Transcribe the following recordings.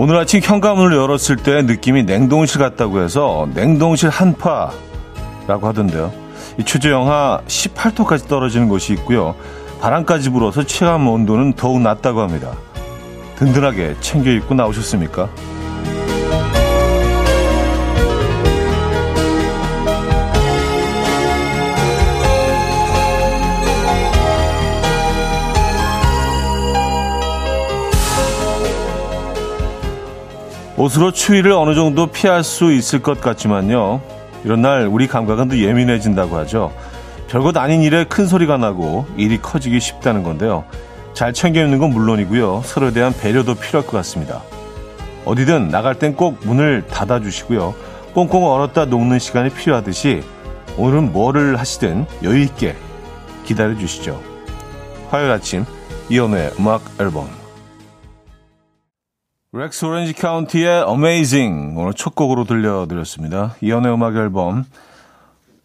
오늘 아침 현관문을 열었을 때 느낌이 냉동실 같다고 해서 냉동실 한파라고 하던데요. 이 최저 영하 18도까지 떨어지는 곳이 있고요. 바람까지 불어서 체감 온도는 더욱 낮다고 합니다. 든든하게 챙겨 입고 나오셨습니까? 옷으로 추위를 어느 정도 피할 수 있을 것 같지만요. 이런 날 우리 감각은 더 예민해진다고 하죠. 별것 아닌 일에 큰 소리가 나고 일이 커지기 쉽다는 건데요. 잘 챙겨 입는 건 물론이고요. 서로에 대한 배려도 필요할 것 같습니다. 어디든 나갈 땐 꼭 문을 닫아주시고요. 꽁꽁 얼었다 녹는 시간이 필요하듯이 오늘은 뭐를 하시든 여유 있게 기다려 주시죠. 화요일 아침 이현우의 음악 앨범 렉스 오렌지 카운티의 Amazing 오늘 첫 곡으로 들려드렸습니다. 이현우의 음악 앨범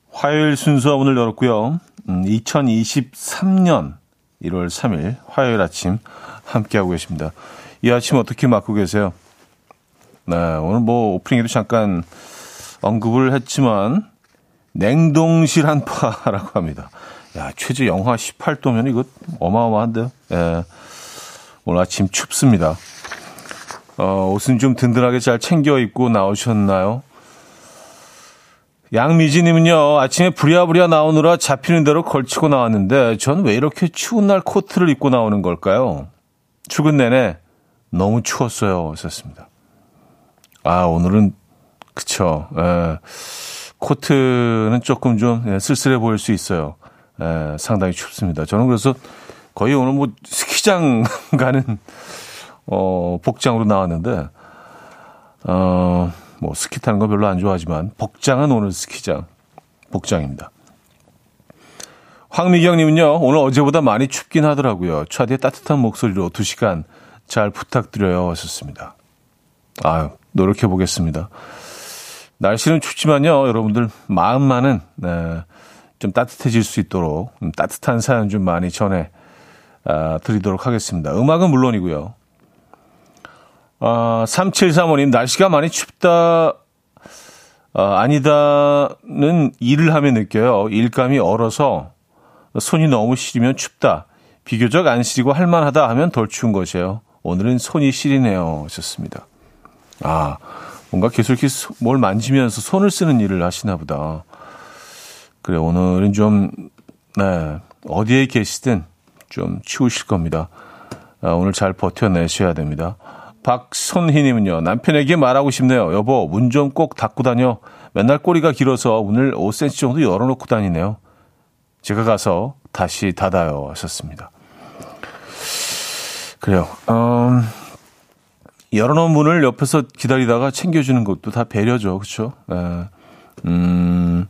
화요일 순서 오늘 열었고요. 음, 2023년 1월 3일 화요일 아침 함께하고 계십니다. 이 아침 어떻게 맞고 계세요? 네, 오늘 뭐 오프닝에도 잠깐 언급을 했지만 냉동실 한파라고 합니다. 야, 최저 영하 18도면 이거 어마어마한데요. 예. 오늘 아침 춥습니다. 어, 옷은 좀 든든하게 잘 챙겨 입고 나오셨나요? 양미지님은요, 아침에 부랴부랴 나오느라 잡히는 대로 걸치고 나왔는데, 전 왜 이렇게 추운 날 코트를 입고 나오는 걸까요? 출근 내내 너무 추웠어요. 썼습니다. 아, 오늘은, 그쵸. 에, 예. 코트는 조금 좀 예, 쓸쓸해 보일 수 있어요. 에, 예, 상당히 춥습니다. 저는 그래서 거의 오늘 뭐 스키장 가는 어, 복장으로 나왔는데, 어, 뭐, 스키 타는 거 별로 안 좋아하지만, 복장은 오늘 스키장, 복장입니다. 황미경님은요, 오늘 어제보다 많이 춥긴 하더라고요. 차디의 따뜻한 목소리로 2시간 잘 부탁드려요. 하셨습니다. 아유, 노력해 보겠습니다. 날씨는 춥지만요, 여러분들, 마음만은, 네, 좀 따뜻해질 수 있도록, 음, 따뜻한 사연 좀 많이 전해, 아, 드리도록 하겠습니다. 음악은 물론이고요. 어, 3735님, 날씨가 많이 춥다, 어, 아니다는 일을 하면 느껴요. 일감이 얼어서 손이 너무 시리면 춥다. 비교적 안 시리고 할만하다 하면 덜 추운 것이에요. 오늘은 손이 시리네요. 하셨습니다. 아, 뭔가 계속 이렇게 뭘 만지면서 손을 쓰는 일을 하시나 보다. 그래, 오늘은 좀, 네, 어디에 계시든 좀 추우실 겁니다. 아, 오늘 잘 버텨내셔야 됩니다. 박선희님은요, 남편에게 말하고 싶네요. 여보, 문 좀 꼭 닫고 다녀. 맨날 꼬리가 길어서 오늘 5cm 정도 열어놓고 다니네요. 제가 가서 다시 닫아요. 하셨습니다. 그래요. 음, 열어놓은 문을 옆에서 기다리다가 챙겨주는 것도 다 배려죠. 그쵸? 에, 음,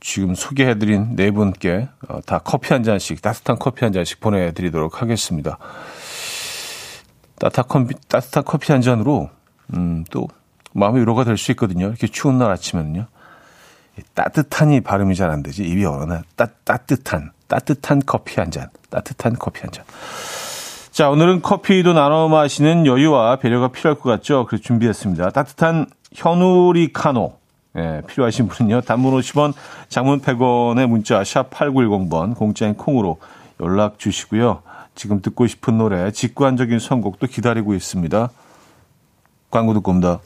지금 소개해드린 네 분께 어, 다 커피 한 잔씩, 따뜻한 커피 한 잔씩 보내드리도록 하겠습니다. 따뜻한 따뜻한 커피 한 잔으로, 음, 또, 마음의 위로가 될 수 있거든요. 이렇게 추운 날 아침에는요. 따뜻한이 발음이 잘 안 되지. 입이 얼어나. 따, 따뜻한, 따뜻한 커피 한 잔. 따뜻한 커피 한 잔. 자, 오늘은 커피도 나눠 마시는 여유와 배려가 필요할 것 같죠? 그래서 준비했습니다. 따뜻한 현우리카노. 예, 필요하신 분은요. 단문 50원, 장문 100원의 문자 샵 8910번 공짜인 콩으로 연락 주시고요. 지금 듣고 싶은 노래, 직관적인 선곡도 기다리고 있습니다. 광고 듣고 옵니다.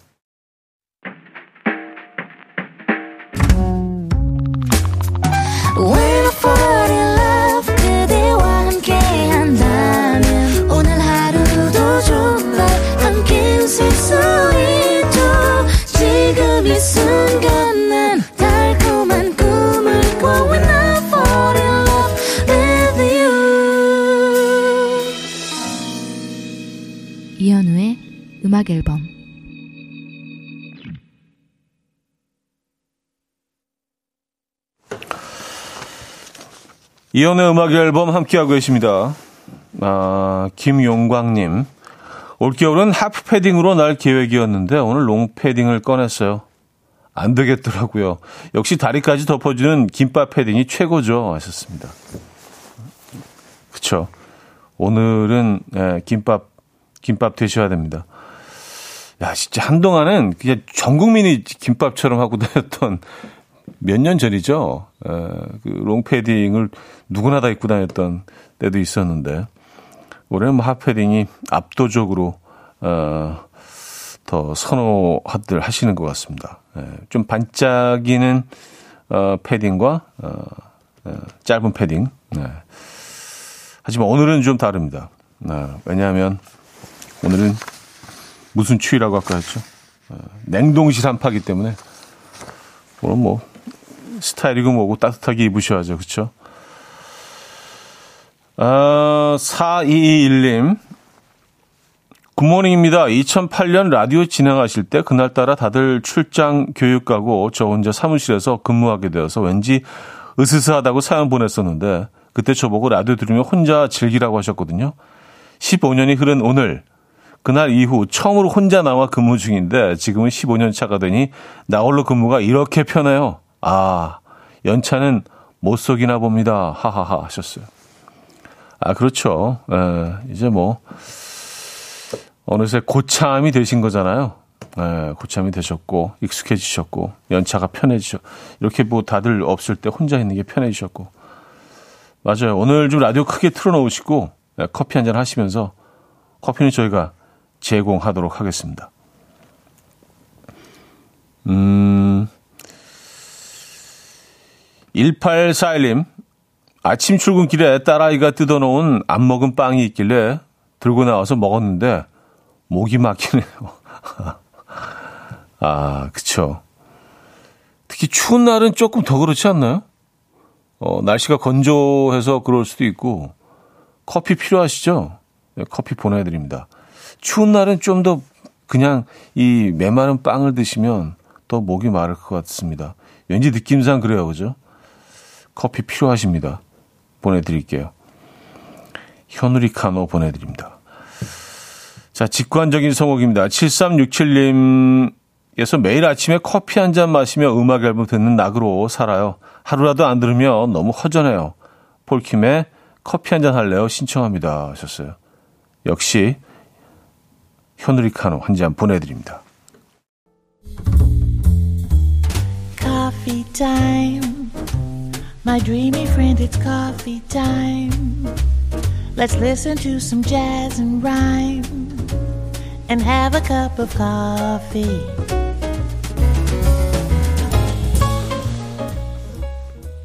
음악 앨범 이현우의 음악 앨범 함께하고 계십니다. 아, 김용광님. 올겨울은 하프 패딩으로 날 계획이었는데 오늘 롱 패딩을 꺼냈어요. 안 되겠더라고요. 역시 다리까지 덮어주는 김밥 패딩이 최고죠. 하셨습니다. 그쵸. 오늘은 예, 김밥, 김밥 드셔야 됩니다. 야, 진짜 한동안은 그냥 전 국민이 김밥처럼 하고 다녔던 몇 년 전이죠. 에, 그 롱패딩을 누구나 다 입고 다녔던 때도 있었는데, 올해는 뭐 핫패딩이 압도적으로, 어, 더 선호들 하시는 것 같습니다. 에, 좀 반짝이는, 어, 패딩과, 어, 어, 짧은 패딩. 네. 하지만 오늘은 좀 다릅니다. 네, 왜냐하면 오늘은 무슨 추위라고 아까 했죠? 어, 냉동실 한파기 때문에 오늘 뭐 스타일이고 뭐고 따뜻하게 입으셔야죠. 그렇죠? 아, 4221님. Good morning입니다. 2008년 라디오 진행하실 때 그날따라 다들 출장 교육 가고 저 혼자 사무실에서 근무하게 되어서 왠지 으스스하다고 사연 보냈었는데 그때 저보고 라디오 들으며 혼자 즐기라고 하셨거든요. 15년이 흐른 오늘 그날 이후 처음으로 혼자 나와 근무 중인데 지금은 15년 차가 되니 나홀로 근무가 이렇게 편해요. 아, 연차는 못 속이나 봅니다. 하하하 하셨어요. 아, 그렇죠. 에, 이제 뭐 어느새 고참이 되신 거잖아요. 에, 고참이 되셨고 익숙해지셨고 연차가 편해지셨. 이렇게 뭐 다들 없을 때 혼자 있는 게 편해지셨고. 맞아요. 오늘 좀 라디오 크게 틀어놓으시고 커피 한 잔 하시면서 커피는 저희가 제공하도록 하겠습니다. 음, 1841님, 아침 출근길에 딸아이가 뜯어놓은 안 먹은 빵이 있길래 들고 나와서 먹었는데 목이 막히네요. 아, 그쵸. 특히 추운 날은 조금 더 그렇지 않나요? 어, 날씨가 건조해서 그럴 수도 있고 커피 필요하시죠? 네, 커피 보내드립니다. 추운 날은 좀 더 그냥 이 메마른 빵을 드시면 더 목이 마를 것 같습니다. 왠지 느낌상 그래요, 그죠? 커피 필요하십니다. 보내드릴게요. 현우리카노 보내드립니다. 자, 직관적인 성곡입니다. 7367님께서 매일 아침에 커피 한 잔 마시며 음악 앨범 듣는 낙으로 살아요. 하루라도 안 들으면 너무 허전해요. 폴킴의 커피 한 잔 할래요? 신청합니다. 하셨어요. 역시 현우리카노 한 잔 보내드립니다. Coffee time. My dreamy friend, it's coffee time. Let's listen to some jazz and rhyme and have a cup of coffee.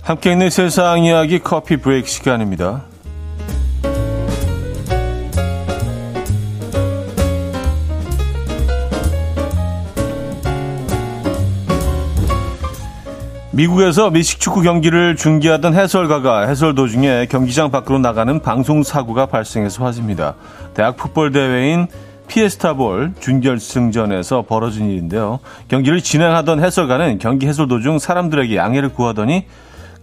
함께 있는 세상 이야기 커피 브레이크 시간입니다. 미국에서 미식축구 경기를 중계하던 해설가가 해설 도중에 경기장 밖으로 나가는 방송 사고가 발생해서 화제입니다. 대학 풋볼 대회인 피에스타볼 준결승전에서 벌어진 일인데요. 경기를 진행하던 해설가는 경기 해설 도중 사람들에게 양해를 구하더니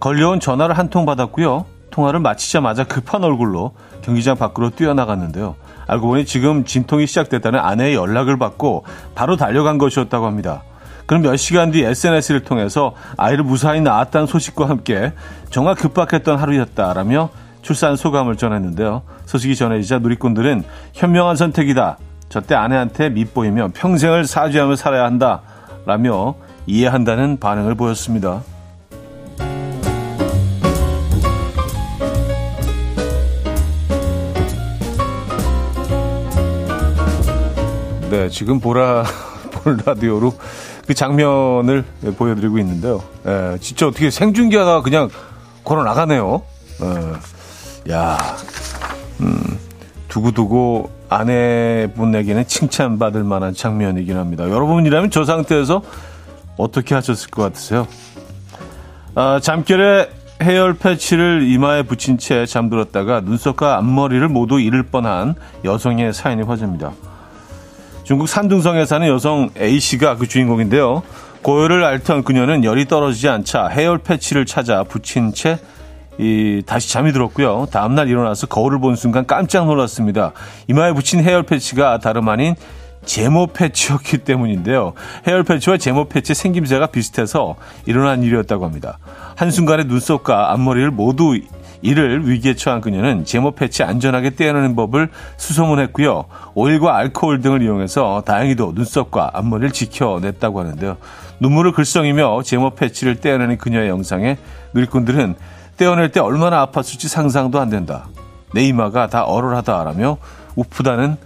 걸려온 전화를 한 통 받았고요. 통화를 마치자마자 급한 얼굴로 경기장 밖으로 뛰어나갔는데요. 알고 보니 지금 진통이 시작됐다는 아내의 연락을 받고 바로 달려간 것이었다고 합니다. 그럼 몇 시간 뒤 SNS를 통해서 아이를 무사히 낳았다는 소식과 함께 정말 급박했던 하루였다라며 출산 소감을 전했는데요. 소식이 전해지자 누리꾼들은 현명한 선택이다. 저 때 아내한테 밉보이며 평생을 사죄하며 살아야 한다. 라며 이해한다는 반응을 보였습니다. 네, 지금 보라, 볼 라디오로 그 장면을 보여드리고 있는데요. 예, 진짜 어떻게 생중계하다가 그냥 걸어 나가네요. 예, 야, 음, 두고두고 아내분에게는 칭찬받을 만한 장면이긴 합니다. 여러분이라면 저 상태에서 어떻게 하셨을 것 같으세요? 아, 잠결에 헤어 패치를 이마에 붙인 채 잠들었다가 눈썹과 앞머리를 모두 잃을 뻔한 여성의 사연이 화제입니다. 중국 산둥성에 사는 여성 A씨가 그 주인공인데요. 고열을 앓던 그녀는 열이 떨어지지 않자 헤어 패치를 찾아 붙인 채 이, 다시 잠이 들었고요. 다음날 일어나서 거울을 본 순간 깜짝 놀랐습니다. 이마에 붙인 헤어 패치가 다름 아닌 제모 패치였기 때문인데요. 헤어 패치와 제모 패치 생김새가 비슷해서 일어난 일이었다고 합니다. 한순간에 눈썹과 앞머리를 모두 이를 위기에 처한 그녀는 제모 패치 안전하게 떼어내는 법을 수소문했고요. 오일과 알코올 등을 이용해서 다행히도 눈썹과 앞머리를 지켜냈다고 하는데요. 눈물을 글썽이며 제모 패치를 떼어내는 그녀의 영상에 누리꾼들은 떼어낼 때 얼마나 아팠을지 상상도 안 된다. 내 이마가 다 얼얼하다라며 우프다는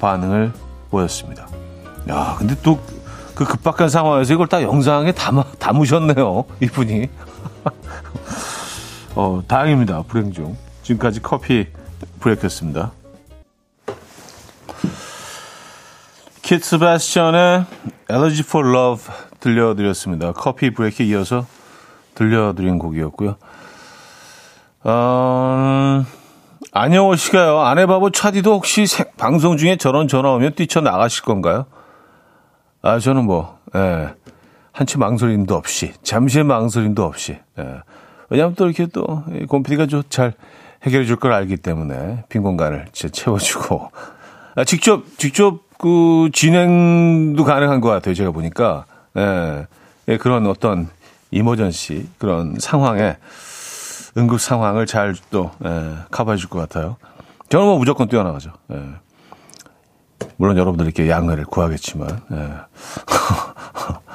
반응을 보였습니다. 야, 근데 또 그 급박한 상황에서 이걸 딱 영상에 담아, 담으셨네요. 이분이. 어, 다행입니다. 불행 중. 지금까지 커피 브레이크였습니다. 키트 바스천의 Elegy for Love 들려드렸습니다. 커피 브레이크에 이어서 들려드린 곡이었고요. 어, 안영호 씨가요. 아내 바보 차디도 혹시 방송 중에 저런 전화 오면 뛰쳐나가실 건가요? 아, 저는 뭐, 예. 한치 망설임도 없이, 잠시의 망설임도 없이, 예. 왜냐하면 또 이렇게 또, 곰피디가 좀잘 해결해 줄 걸 알기 때문에, 빈 공간을 채워주고, 아, 직접, 직접 그 진행도 가능한 것 같아요. 제가 보니까. 예. 예 그런 어떤 이모전시, 그런 상황에, 응급 상황을 잘 또, 예, 커버해 줄 것 같아요. 저는 뭐 무조건 뛰어나가죠. 예. 물론 여러분들 이렇게 양해를 구하겠지만, 예.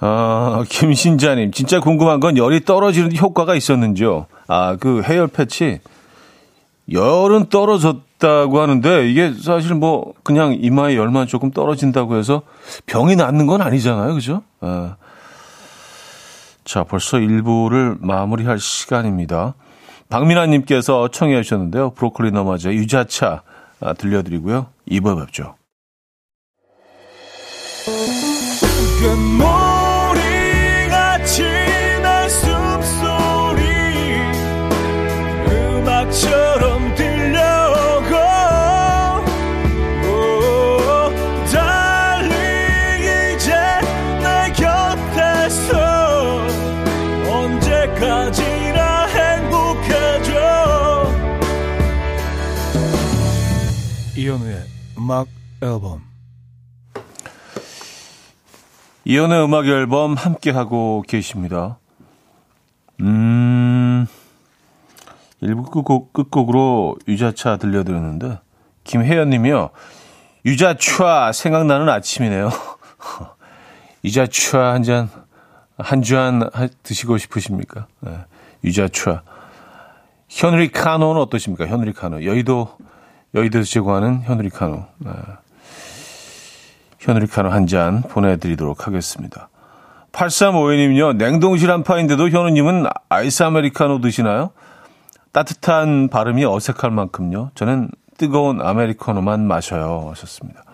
아, 김신자님, 진짜 궁금한 건 열이 떨어지는 효과가 있었는지요? 아, 그 해열 패치, 열은 떨어졌다고 하는데, 이게 사실 뭐, 그냥 이마에 열만 조금 떨어진다고 해서 병이 낫는 건 아니잖아요. 그죠? 아. 자, 벌써 1부를 마무리할 시간입니다. 박민아님께서 청해 주셨는데요. 브로콜리 너마저 유자차 아, 들려드리고요. 2부에 뵙죠. 이현우의 음악 앨범. 이현우의 음악 앨범 함께 하고 계십니다. 음, 일부 끝곡, 끝곡으로 유자차 들려드렸는데 김혜연 님이요. 유자차 생각나는 아침이네요. 유자차 한 잔, 한 잔 드시고 싶으십니까? 네. 유자차. 현리 카노는 어떠십니까? 현리 카노. 여의도 여의도에서 제공하는 현우리 카노. 네. 현우리 카노 한 잔 보내드리도록 하겠습니다. 8352님요. 냉동실 한 파인데도 현우님은 아이스 아메리카노 드시나요? 따뜻한 발음이 어색할 만큼요. 저는 뜨거운 아메리카노만 마셔요. 하셨습니다.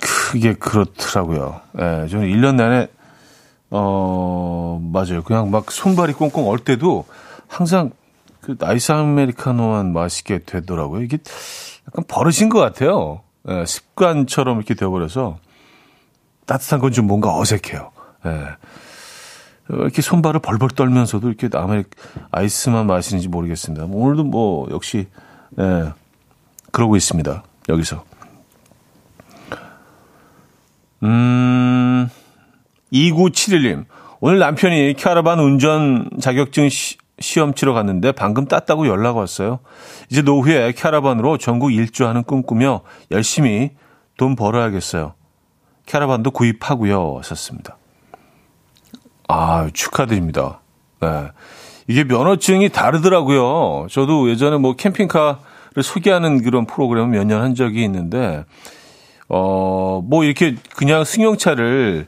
그게 그렇더라고요. 예, 네, 저는 1년 내내, 어, 맞아요. 그냥 막 손발이 꽁꽁 얼 때도 항상 그 아이스 아메리카노만 마시게 되더라고요. 이게 약간 버릇인 것 같아요. 예, 습관처럼 이렇게 되어버려서 따뜻한 건 좀 뭔가 어색해요. 예. 이렇게 손발을 벌벌 떨면서도 이렇게 아메리 아이스만 마시는지 모르겠습니다. 뭐 오늘도 뭐 역시 예, 그러고 있습니다. 여기서. 음, 2971님. 오늘 남편이 캐러반 운전 자격증 시, 시험 치러 갔는데 방금 땄다고 연락 왔어요. 이제 노후에 캐러반으로 전국 일주하는 꿈 꾸며 열심히 돈 벌어야겠어요. 캐러반도 구입하고요. 썼습니다. 아, 축하드립니다. 네. 이게 면허증이 다르더라고요. 저도 예전에 뭐 캠핑카를 소개하는 그런 프로그램을 몇 년 한 적이 있는데, 어, 뭐 이렇게 그냥 승용차를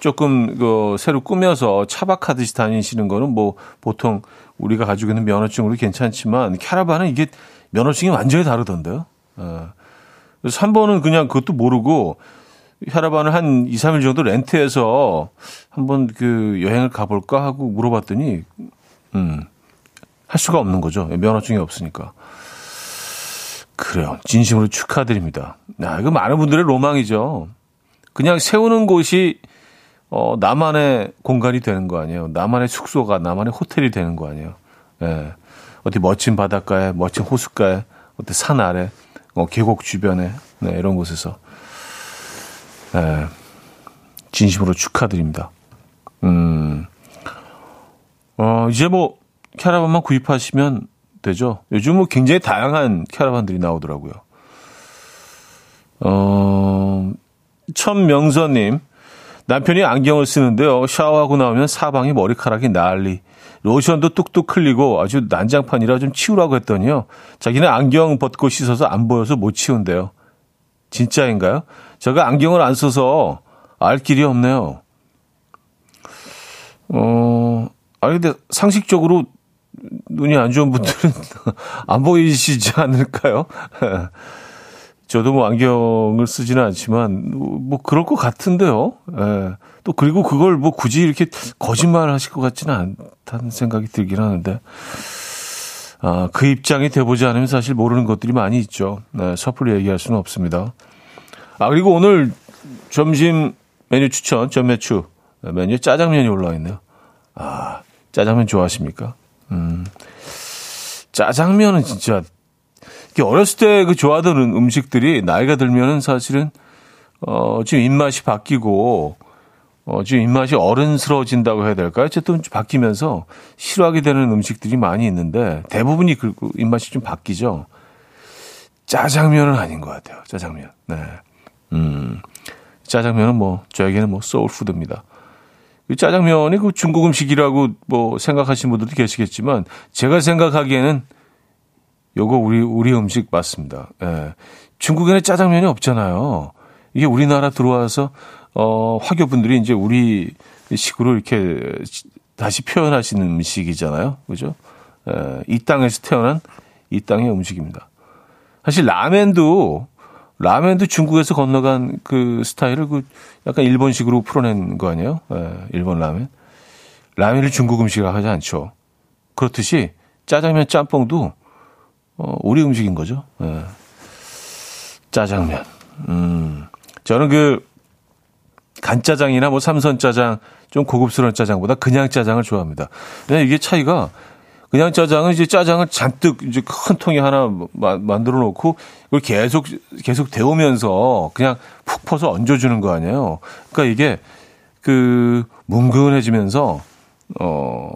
조금 그 새로 꾸며서 차박하듯이 다니시는 거는 뭐 보통 우리가 가지고 있는 면허증으로 괜찮지만 캐러반은 이게 면허증이 완전히 다르던데요. 어. 그래서 한 번은 그냥 그것도 모르고 캐러반을 한 2, 3일 정도 렌트해서 한번 그 여행을 가볼까 하고 물어봤더니 음, 할 수가 없는 거죠. 면허증이 없으니까. 그래요. 진심으로 축하드립니다. 야, 이거 많은 분들의 로망이죠. 그냥 세우는 곳이 어, 나만의 공간이 되는 거 아니에요. 나만의 숙소가, 나만의 호텔이 되는 거 아니에요. 예. 어디 멋진 바닷가에, 멋진 호숫가에, 어디 산 아래, 어, 계곡 주변에, 네, 이런 곳에서. 예. 진심으로 축하드립니다. 음. 어, 이제 뭐 캐러반만 구입하시면 되죠. 요즘 뭐 굉장히 다양한 캐러반들이 나오더라고요. 어, 천명선님, 남편이 안경을 쓰는데요. 샤워하고 나오면 사방이 머리카락이 난리. 로션도 뚝뚝 흘리고 아주 난장판이라 좀 치우라고 했더니요. 자기는 안경 벗고 씻어서 안 보여서 못 치운대요. 진짜인가요? 제가 안경을 안 써서 알 길이 없네요. 어, 아니, 근데 상식적으로 눈이 안 좋은 분들은 안 보이시지 않을까요? 저도 뭐 안경을 쓰지는 않지만 뭐 그럴 것 같은데요. 예. 또 그리고 그걸 뭐 굳이 이렇게 거짓말 하실 것 같지는 않다는 생각이 들긴 하는데 아, 그 입장이 돼보지 않으면 사실 모르는 것들이 많이 있죠. 네, 섣불리 얘기할 수는 없습니다. 아, 그리고 오늘 점심 메뉴 추천, 전매추 메뉴 짜장면이 올라와 있네요. 아, 짜장면 좋아하십니까? 음, 짜장면은 진짜 어렸을 때 그 좋아하던 음식들이 나이가 들면은 사실은 어, 지금 입맛이 바뀌고 어, 지금 입맛이 어른스러워진다고 해야 될까요? 어쨌든 바뀌면서 싫어하게 되는 음식들이 많이 있는데 대부분이 그 입맛이 좀 바뀌죠. 짜장면은 아닌 것 같아요. 짜장면. 네. 음, 짜장면은 뭐 저에게는 뭐 소울푸드입니다. 이 짜장면이 그 중국 음식이라고 뭐 생각하시는 분들도 계시겠지만 제가 생각하기에는 요거 우리 우리 음식 맞습니다. 예. 중국에는 짜장면이 없잖아요. 이게 우리나라 들어와서 어 화교분들이 이제 우리 식으로 이렇게 다시 표현하시는 음식이잖아요. 그죠? 예. 이 땅에서 태어난 이 땅의 음식입니다. 사실 라멘도 라멘도 중국에서 건너간 그 스타일을 그 약간 일본식으로 풀어낸 거 아니에요? 예, 일본 라멘. 라멘을 중국 음식이라고 하지 않죠. 그렇듯이 짜장면 짬뽕도 어, 우리 음식인 거죠. 예. 짜장면. 음. 저는 그 간짜장이나 뭐 삼선짜장 좀 고급스러운 짜장보다 그냥 짜장을 좋아합니다. 근데 이게 차이가 그냥 짜장은 이제 짜장을 잔뜩 이제 큰 통에 하나 마, 만들어 놓고 이걸 계속 계속 데우면서 그냥 푹 퍼서 얹어 주는 거 아니에요. 그러니까 이게 그 뭉근해지면서 어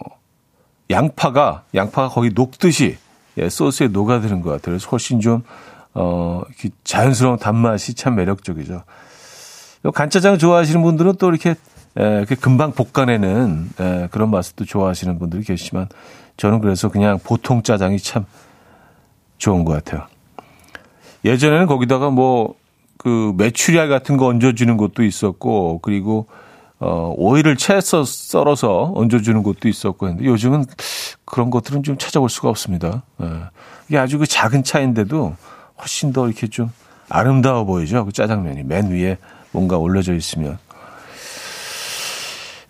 양파가 양파가 거기 녹듯이 예, 소스에 녹아드는 것 같아요. 그래서 훨씬 좀 어, 자연스러운 단맛이 참 매력적이죠. 간짜장 좋아하시는 분들은 또 이렇게 에, 금방 볶아내는 에, 그런 맛을 또 좋아하시는 분들이 계시지만 저는 그래서 그냥 보통 짜장이 참 좋은 것 같아요. 예전에는 거기다가 뭐 그 메추리알 같은 거 얹어주는 것도 있었고 그리고 어, 오이를 채서 썰어서 얹어주는 것도 있었고 했는데 요즘은 그런 것들은 좀 찾아볼 수가 없습니다. 예. 이게 아주 그 작은 차인데도 훨씬 더 이렇게 좀 아름다워 보이죠. 그 짜장면이 맨 위에 뭔가 올려져 있으면.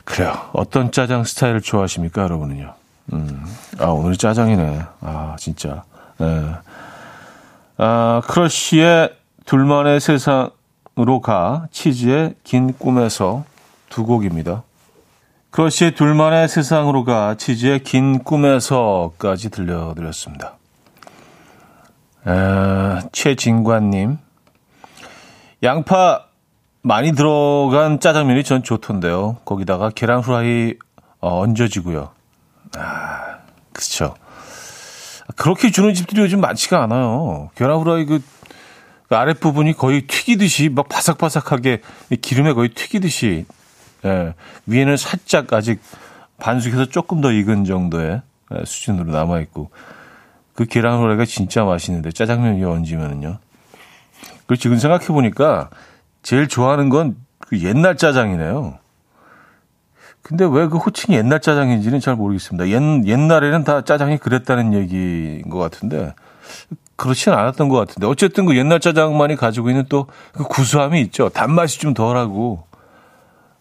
그래요. 어떤 짜장 스타일을 좋아하십니까, 여러분은요? 음, 아, 오늘 짜장이네. 아, 진짜. 네. 아, 크러쉬의 둘만의 세상으로 가, 치즈의 긴 꿈에서 두 곡입니다. 크러쉬의 둘만의 세상으로 가, 치즈의 긴 꿈에서까지 들려드렸습니다. 아, 최진관님. 양파 많이 들어간 짜장면이 전 좋던데요. 거기다가 계란 후라이 어, 얹어지고요. 아, 그렇죠. 그렇게 주는 집들이 요즘 많지가 않아요. 계란 후라이 그, 그 아랫부분이 거의 튀기듯이 막 바삭바삭하게 기름에 거의 튀기듯이 예, 위에는 살짝 아직 반숙해서 조금 더 익은 정도의 예, 수준으로 남아 있고 그 계란 후라이가 진짜 맛있는데 짜장면 위에 얹으면은요. 그리고 지금 생각해 보니까 제일 좋아하는 건 그 옛날 짜장이네요. 근데 왜 그 호칭이 옛날 짜장인지는 잘 모르겠습니다. 옛, 옛날에는 다 짜장이 그랬다는 얘기인 것 같은데, 그렇지는 않았던 것 같은데, 어쨌든 그 옛날 짜장만이 가지고 있는 또 그 구수함이 있죠. 단맛이 좀 덜하고,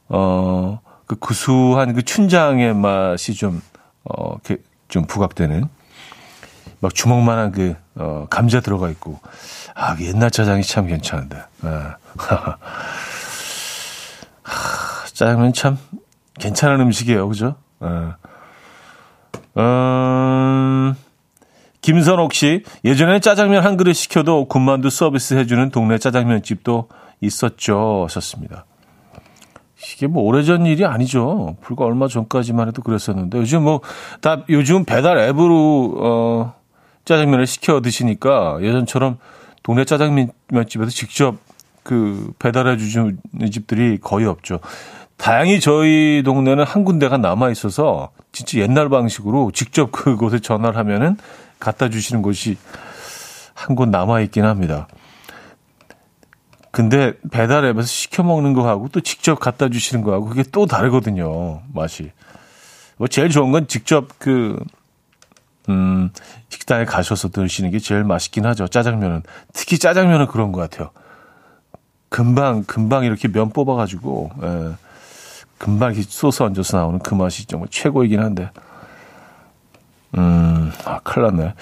어, 그 구수한 그 춘장의 맛이 좀, 어, 좀 부각되는, 막 주먹만한 그, 어, 감자 들어가 있고, 아, 그 옛날 짜장이 참 괜찮은데, 네. 짜장면 참 괜찮은 음식이에요. 그죠? 네. 음, 김선옥 씨, 예전에 짜장면 한 그릇 시켜도 군만두 서비스 해주는 동네 짜장면 집도 있었죠. 하셨습니다. 이게 뭐 오래전 일이 아니죠. 불과 얼마 전까지만 해도 그랬었는데 요즘 뭐 다 요즘 배달 앱으로 어 짜장면을 시켜 드시니까 예전처럼 동네 짜장면 집에서 직접 그 배달해 주는 집들이 거의 없죠. 다행히 저희 동네는 한 군데가 남아 있어서 진짜 옛날 방식으로 직접 그곳에 전화를 하면은 갖다 주시는 곳이 한 곳 남아 있긴 합니다. 근데 배달 앱에서 시켜 먹는 거하고 또 직접 갖다 주시는 거하고 그게 또 다르거든요. 맛이. 뭐 제일 좋은 건 직접 그 음, 식당에 가셔서 드시는 게 제일 맛있긴 하죠. 짜장면은. 특히 짜장면은 그런 것 같아요. 금방, 금방 이렇게 면 뽑아 가지고, 예, 금방 소스 얹어서 나오는 그 맛이 정말 최고이긴 한데. 음, 아, 큰일 났네.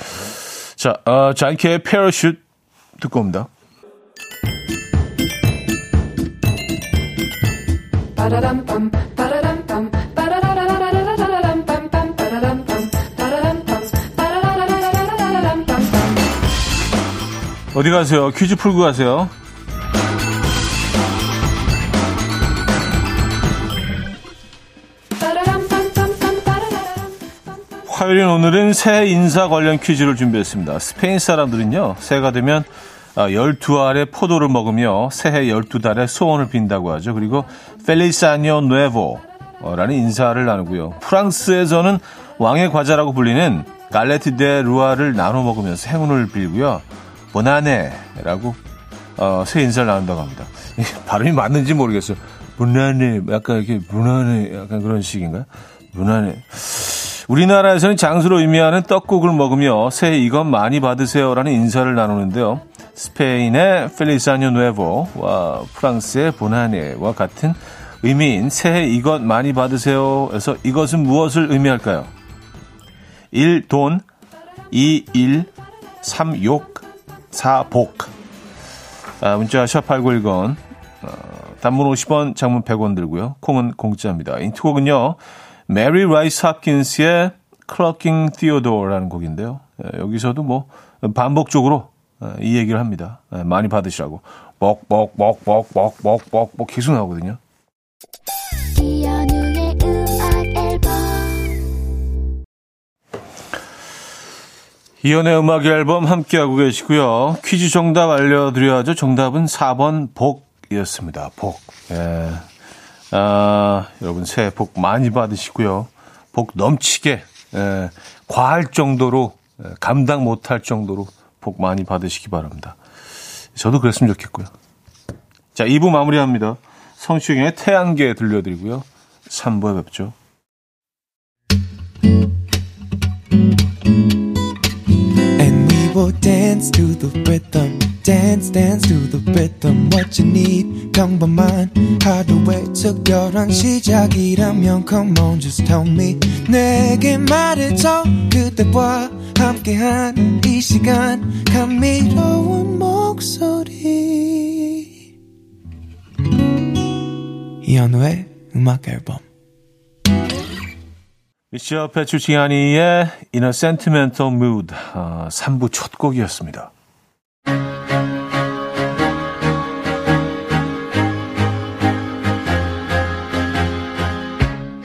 자, 어, 잔케의 패러슛 듣고 옵니다. 어디 가세요? 퀴즈 풀고 가세요. 화요일인 오늘은 새 인사 관련 퀴즈를 준비했습니다. 스페인 사람들은요, 새해가 되면 12알의 포도를 먹으며 새해 12달의 소원을 빈다고 하죠. 그리고 펠리사니오 누에보라는 인사를 나누고요. 프랑스에서는 왕의 과자라고 불리는 갈레트 데 루아를 나눠 먹으면서 행운을 빌고요. 보나네라고 어, 새 인사를 나눈다고 합니다. 발음이 맞는지 모르겠어요. 보나네, 약간 이렇게 보나네, 약간 그런 식인가요? 보나네. 우리나라에서는 장수로 의미하는 떡국을 먹으며 새해 이것 많이 받으세요라는 인사를 나누는데요. 스페인의 펠리사뇨 누에보와 프랑스의 보나네와 같은 의미인 새해 이것 많이 받으세요에서 이것은 무엇을 의미할까요? 1. 돈 2. 일 3. 욕 4. 복 아, 문자 샵8910 어, 단문 50원 장문 100원 들고요. 콩은 공짜입니다. 힌트곡은요. 메리 라이스 합킨스의 Clucking Theodora라는 곡인데요. 예, 여기서도 뭐 반복적으로 예, 이 얘기를 합니다. 예, 많이 받으시라고. 뻑뻑뻑뻑뻑뻑뻑뻑 계속 나오거든요. 이현우의 음악 앨범 함께하고 계시고요. 퀴즈 정답 알려드려야죠. 정답은 4번 복이었습니다. 복. 예. 아, 여러분 새해 복 많이 받으시고요. 복 넘치게, 예, 과할 정도로, 예, 감당 못할 정도로 복 많이 받으시기 바랍니다. 저도 그랬으면 좋겠고요. 자, 2부 마무리합니다. 성시경의 태양계 들려드리고요. 3부에 뵙죠. Dance, dance to the rhythm. What you need, 평범한 하루의 특별한 시작이라면 Come on, just tell me. 내게 말해줘. 그대와 함께한 이 시간. 감미로운 목소리. 이현우의 음악 앨범. 미시어 페추치아니의 In a Sentimental Mood 어, 3부 첫 곡이었습니다.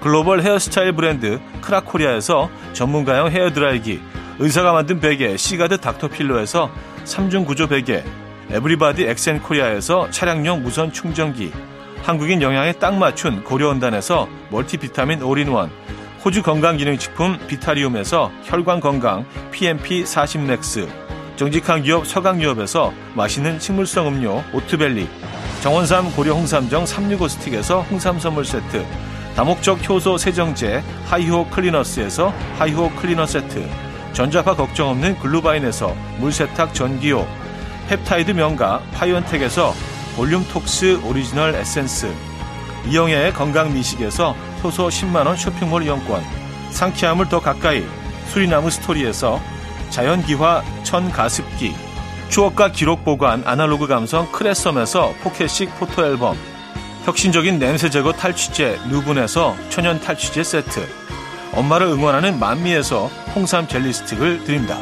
글로벌 헤어스타일 브랜드 크라코리아에서 전문가용 헤어드라이기, 의사가 만든 베개 시가드 닥터필로에서 3중 구조 베개, 에브리바디 엑센코리아에서 차량용 무선 충전기, 한국인 영양에 딱 맞춘 고려원단에서 멀티비타민 올인원, 호주 건강기능식품 비타리움에서 혈관건강 PMP 40맥스, 정직한 기업 서강유업에서 맛있는 식물성 음료 오트벨리, 정원삼 고려 홍삼정 365 스틱에서 홍삼 선물 세트, 다목적 효소 세정제 하이호 클리너스에서 하이호 클리너 세트, 전자파 걱정 없는 글루바인에서 물세탁 전기요, 펩타이드 명가 파이언텍에서 볼륨톡스 오리지널 에센스 이영애의 건강미식에서 효소 10만원 쇼핑몰 이용권 상쾌함을 더 가까이 수리나무 스토리에서 자연기화 천가습기 추억과 기록 보관 아날로그 감성 크레썸에서 포켓식 포토앨범 혁신적인 냄새 제거 탈취제 누분에서 천연 탈취제 세트 엄마를 응원하는 만미에서 홍삼 젤리 스틱을 드립니다.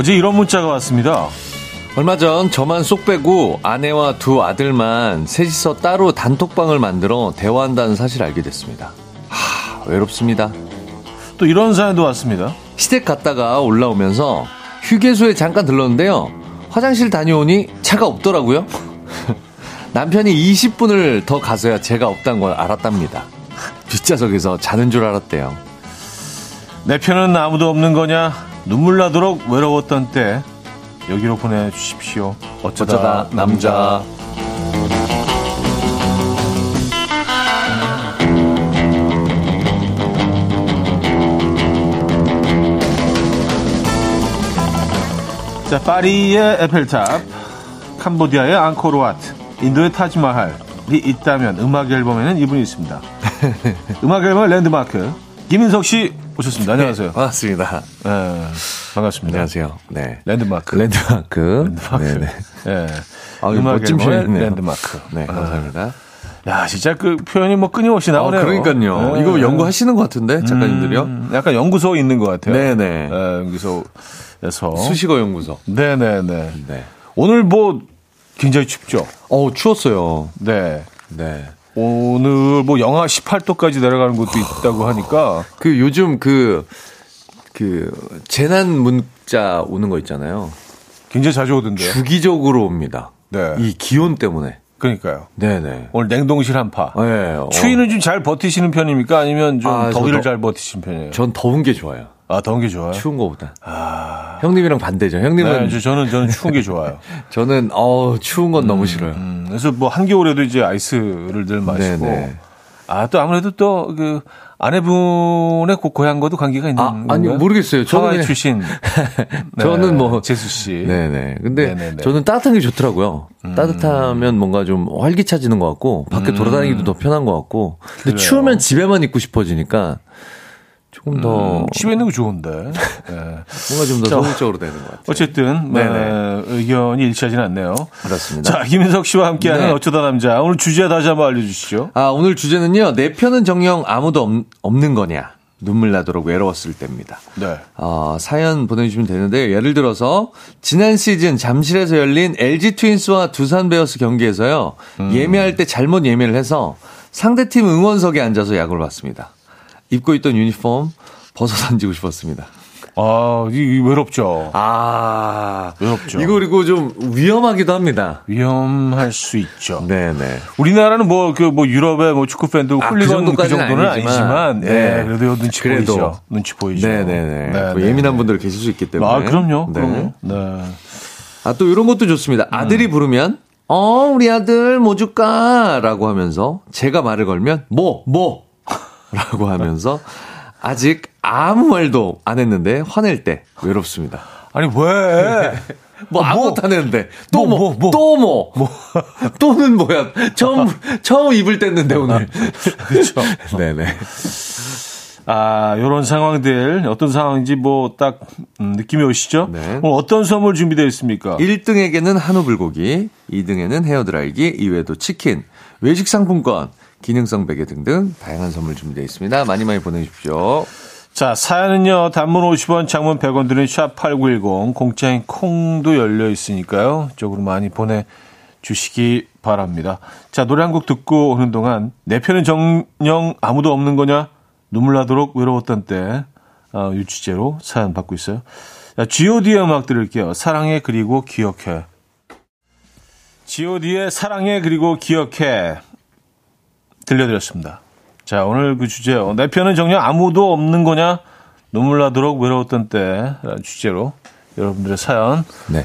어제 이런 문자가 왔습니다. 얼마 전 저만 쏙 빼고 아내와 두 아들만 셋이서 따로 단톡방을 만들어 대화한다는 사실을 알게 됐습니다. 하, 외롭습니다. 또 이런 사연도 왔습니다. 시댁 갔다가 올라오면서 휴게소에 잠깐 들렀는데요. 화장실 다녀오니 차가 없더라고요. 남편이 20분을 더 가서야 제가 없다는 걸 알았답니다. 뒷좌석에서 자는 줄 알았대요. 내 편은 아무도 없는 거냐? 눈물 나도록 외로웠던 때 여기로 보내주십시오. 어쩌다, 어쩌다 남자. 자, 파리의 에펠탑, 캄보디아의 앙코르와트, 인도의 타지마할이 있다면 음악 앨범에는 이분이 있습니다. 음악 앨범 랜드마크 김인석 씨 오셨습니다. 안녕하세요. 네, 반갑습니다. 네, 반갑습니다. 안녕하세요. 네. 랜드마크. 랜드마크. 랜드마크. 네네. 네. 아, 멋진 표현이네요. 랜드마크. 네, 감사합니다. 야, 진짜 그 표현이 뭐 끊임없이 나오네요. 아, 그러니까요. 네. 이거 연구하시는 것 같은데, 작가님들이요? 음, 약간 연구소 있는 것 같아요. 네네. 네, 연구소에서. 수식어 연구소. 네네네. 네. 오늘 뭐 굉장히 춥죠? 어 추웠어요. 네. 네. 오늘 뭐 영하 18도까지 내려가는 곳도 있다고 하니까 그 요즘 그그 그 재난 문자 오는 거 있잖아요. 굉장히 자주 오던데요. 주기적으로 옵니다. 네. 이 기온 때문에. 그러니까요. 네네. 오늘 냉동실 한파. 네. 추위는 좀 잘 버티시는 편입니까? 아니면 좀 아, 더위를 더, 잘 버티시는 편이에요? 전 더운 게 좋아요. 아, 더운 게 좋아요? 추운 거보다. 아. 형님이랑 반대죠. 형님은. 네, 저는, 저는 추운 게 좋아요. 저는, 어 추운 건 음, 너무 싫어요. 음, 그래서 뭐 한겨울에도 이제 아이스를 늘 마시고. 네네. 아, 또 아무래도 또 그 아내분의 고향과도 관계가 있는 아, 아니 모르겠어요. 저는 출신. 네, 저는 뭐 재수 씨. 네네. 근데 네네네. 저는 따뜻한 게 좋더라고요. 음. 따뜻하면 뭔가 좀 활기차지는 것 같고 밖에 음. 돌아다니기도 더 편한 것 같고. 근데 그래요. 추우면 집에만 있고 싶어지니까 조금 더 음, 집에 있는 거 좋은데 네. 뭔가 좀 더 소극적으로 되는 것 같아요. 어쨌든 네, 의견이 일치하지는 않네요. 그렇습니다. 자 김인석 씨와 함께하는 네. 어쩌다 남자 오늘 주제 다시 한번 알려주시죠. 아 오늘 주제는요 내 편은 정령 아무도 없, 없는 거냐 눈물 나도록 외로웠을 때입니다. 네. 어, 사연 보내주시면 되는데요. 예를 들어서 지난 시즌 잠실에서 열린 LG 트윈스와 두산 베어스 경기에서요 음. 예매할 때 잘못 예매를 해서 상대팀 응원석에 앉아서 야구를 봤습니다. 입고 있던 유니폼 벗어 던지고 싶었습니다. 아, 이 외롭죠. 아, 외롭죠. 이거 그리고 좀 위험하기도 합니다. 위험할 수 있죠. 네네. 우리나라는 뭐, 그, 뭐, 유럽의 뭐 축구 팬들 아, 훌리건 그, 그 정도는 아니지만, 아니지만 네. 네. 그래도 눈치 그래도. 보이죠. 눈치 보이죠. 네네 네. 네, 뭐 예민한 분들 계실 수 있기 때문에. 아, 그럼요. 네. 그럼요. 네. 아, 또 이런 것도 좋습니다. 아들이 음. 부르면, 어, 우리 아들 뭐 줄까? 라고 하면서 제가 말을 걸면, 뭐, 뭐, 라고 하면서 아직 아무 말도 안 했는데 화낼 때 외롭습니다. 아니 왜? 뭐, 뭐 아무것도 안 했는데 또 뭐, 뭐, 뭐, 또 뭐, 뭐. 또는 뭐야? 처음 처음 입을 뗐는데 오늘. 그렇죠. 네네. 아, 요런 상황들 어떤 상황인지 뭐딱 음, 느낌이 오시죠? 네. 오늘 어떤 선물 준비되어 있습니까? 1등에게는 한우 불고기, 2등에는 헤어 드라이기, 이외에도 치킨, 외식 상품권, 기능성 베개 등등 다양한 선물 준비되어 있습니다. 많이 많이 보내주십시오. 자, 사연은요, 단문 50원, 장문 100원 드는 샵8910, 공짜인 콩도 열려 있으니까요. 이쪽으로 많이 보내 주시기 바랍니다. 자, 노래 한 곡 듣고 오는 동안, 내 편은 정령 아무도 없는 거냐? 눈물 나도록 외로웠던 때, 어, 이 주제로 사연 받고 있어요. 자, G.O.D의 음악 들을게요. 사랑해, 그리고 기억해. G.O.D의 사랑해, 그리고 기억해. 들려드렸습니다. 자, 오늘 그 주제요. 내 편은 정녕 아무도 없는 거냐? 눈물 나도록 외로웠던 때 주제로 여러분들의 사연 네.